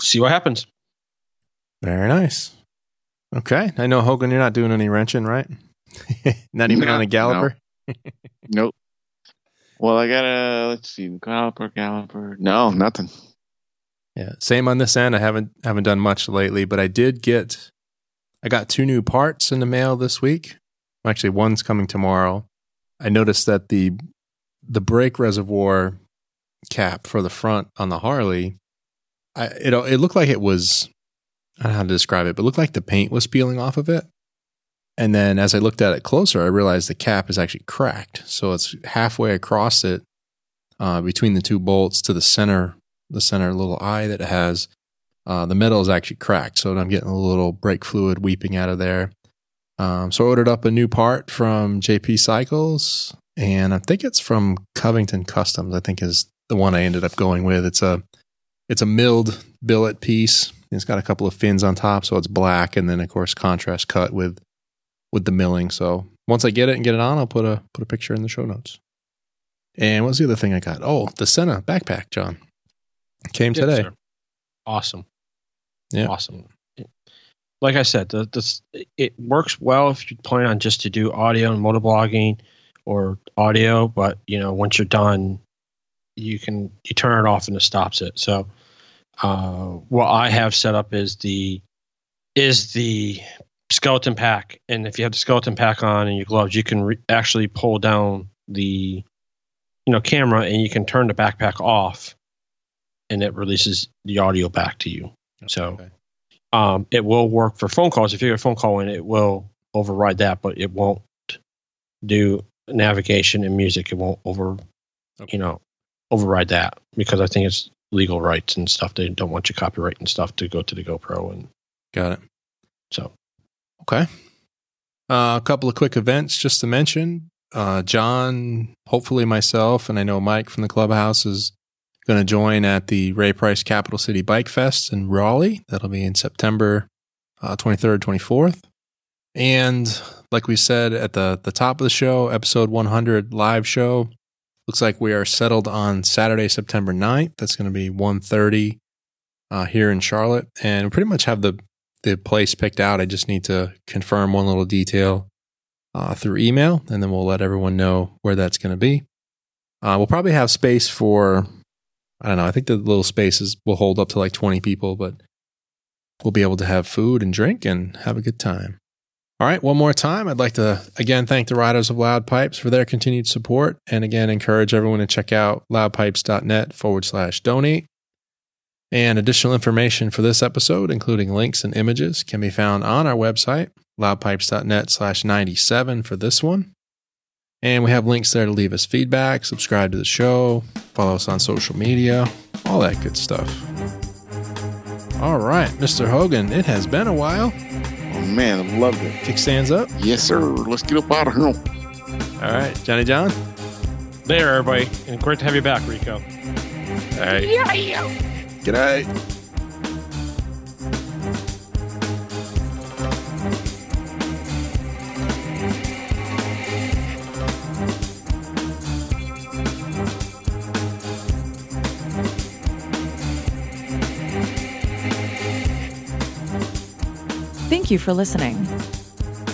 see what happens. Very nice. Okay. I know Hogan, you're not doing any wrenching, right? not even No, on a galloper. Nope. Well, I got a let's see, galloper, galloper. No, nothing. Yeah, same on this end. I haven't haven't done much lately, but I did get I got two new parts in the mail this week. Actually, one's coming tomorrow. I noticed that the the brake reservoir cap for the front on the Harley, I it it looked like it was I don't know how to describe it, but it looked like the paint was peeling off of it. And then as I looked at it closer, I realized the cap is actually cracked. So it's halfway across it, uh, between the two bolts to the center the center little eye that it has, uh, the metal is actually cracked. So I'm getting a little brake fluid weeping out of there. Um, so I ordered up a new part from JP Cycles, and I think it's from Covington Customs. I think is the one I ended up going with. It's a it's a milled billet piece. It's got a couple of fins on top, so it's black, and then of course contrast cut with with the milling. So once I get it and get it on, I'll put a put a picture in the show notes. And what's the other thing I got? Oh, the Sena backpack, John. Came Yes, today. sir. Awesome. Yeah. Awesome. Like I said, the, this it works well if you plan on just to do audio and motovlogging or audio, but you know once you're done, you can you turn it off and it stops it. So uh, what I have set up is the is the skeleton pack, and if you have the skeleton pack on and your gloves, you can re- actually pull down the you know camera and you can turn the backpack off and it releases the audio back to you. So Okay. um, it will work for phone calls. If you get a phone call in, it will override that, but it won't do navigation and music. It won't over, Okay. you know, override that because I think it's legal rights and stuff. They don't want your copyright and stuff to go to the GoPro, and Got it. so Okay. Uh, a couple of quick events just to mention. Uh, John, hopefully myself, and I know Mike from the clubhouse is going to join at the Ray Price Capital City Bike Fest in Raleigh. That'll be in September uh, 23rd, 24th. And like we said at the, the top of the show, episode 100 live show, looks like we are settled on Saturday, September 9th. That's going to be 1.30 uh, here in Charlotte. And we pretty much have the the place picked out. I just need to confirm one little detail uh, through email, and then we'll let everyone know where that's going to be. Uh, we'll probably have space for, I don't know, I think the little spaces will hold up to like 20 people, but we'll be able to have food and drink and have a good time. All right, one more time, I'd like to again thank the Riders of Loud Pipes for their continued support, and again encourage everyone to check out loudpipes.net forward slash donate. And additional information for this episode, including links and images, can be found on our website, loudpipes.net slash 97 for this one. And we have links there to leave us feedback, subscribe to the show, follow us on social media, all that good stuff. All right, Mr. Hogan, it has been a while. Oh man, I loved it. Kickstands up. Yes, sir. Let's get up out of here. All right, Johnny John. there, everybody, and great to have you back, Rico. All right. Good night. Thank you for listening.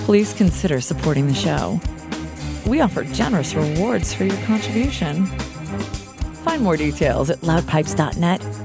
Please consider supporting the show. We offer generous rewards for your contribution. Find more details at loudpipes.net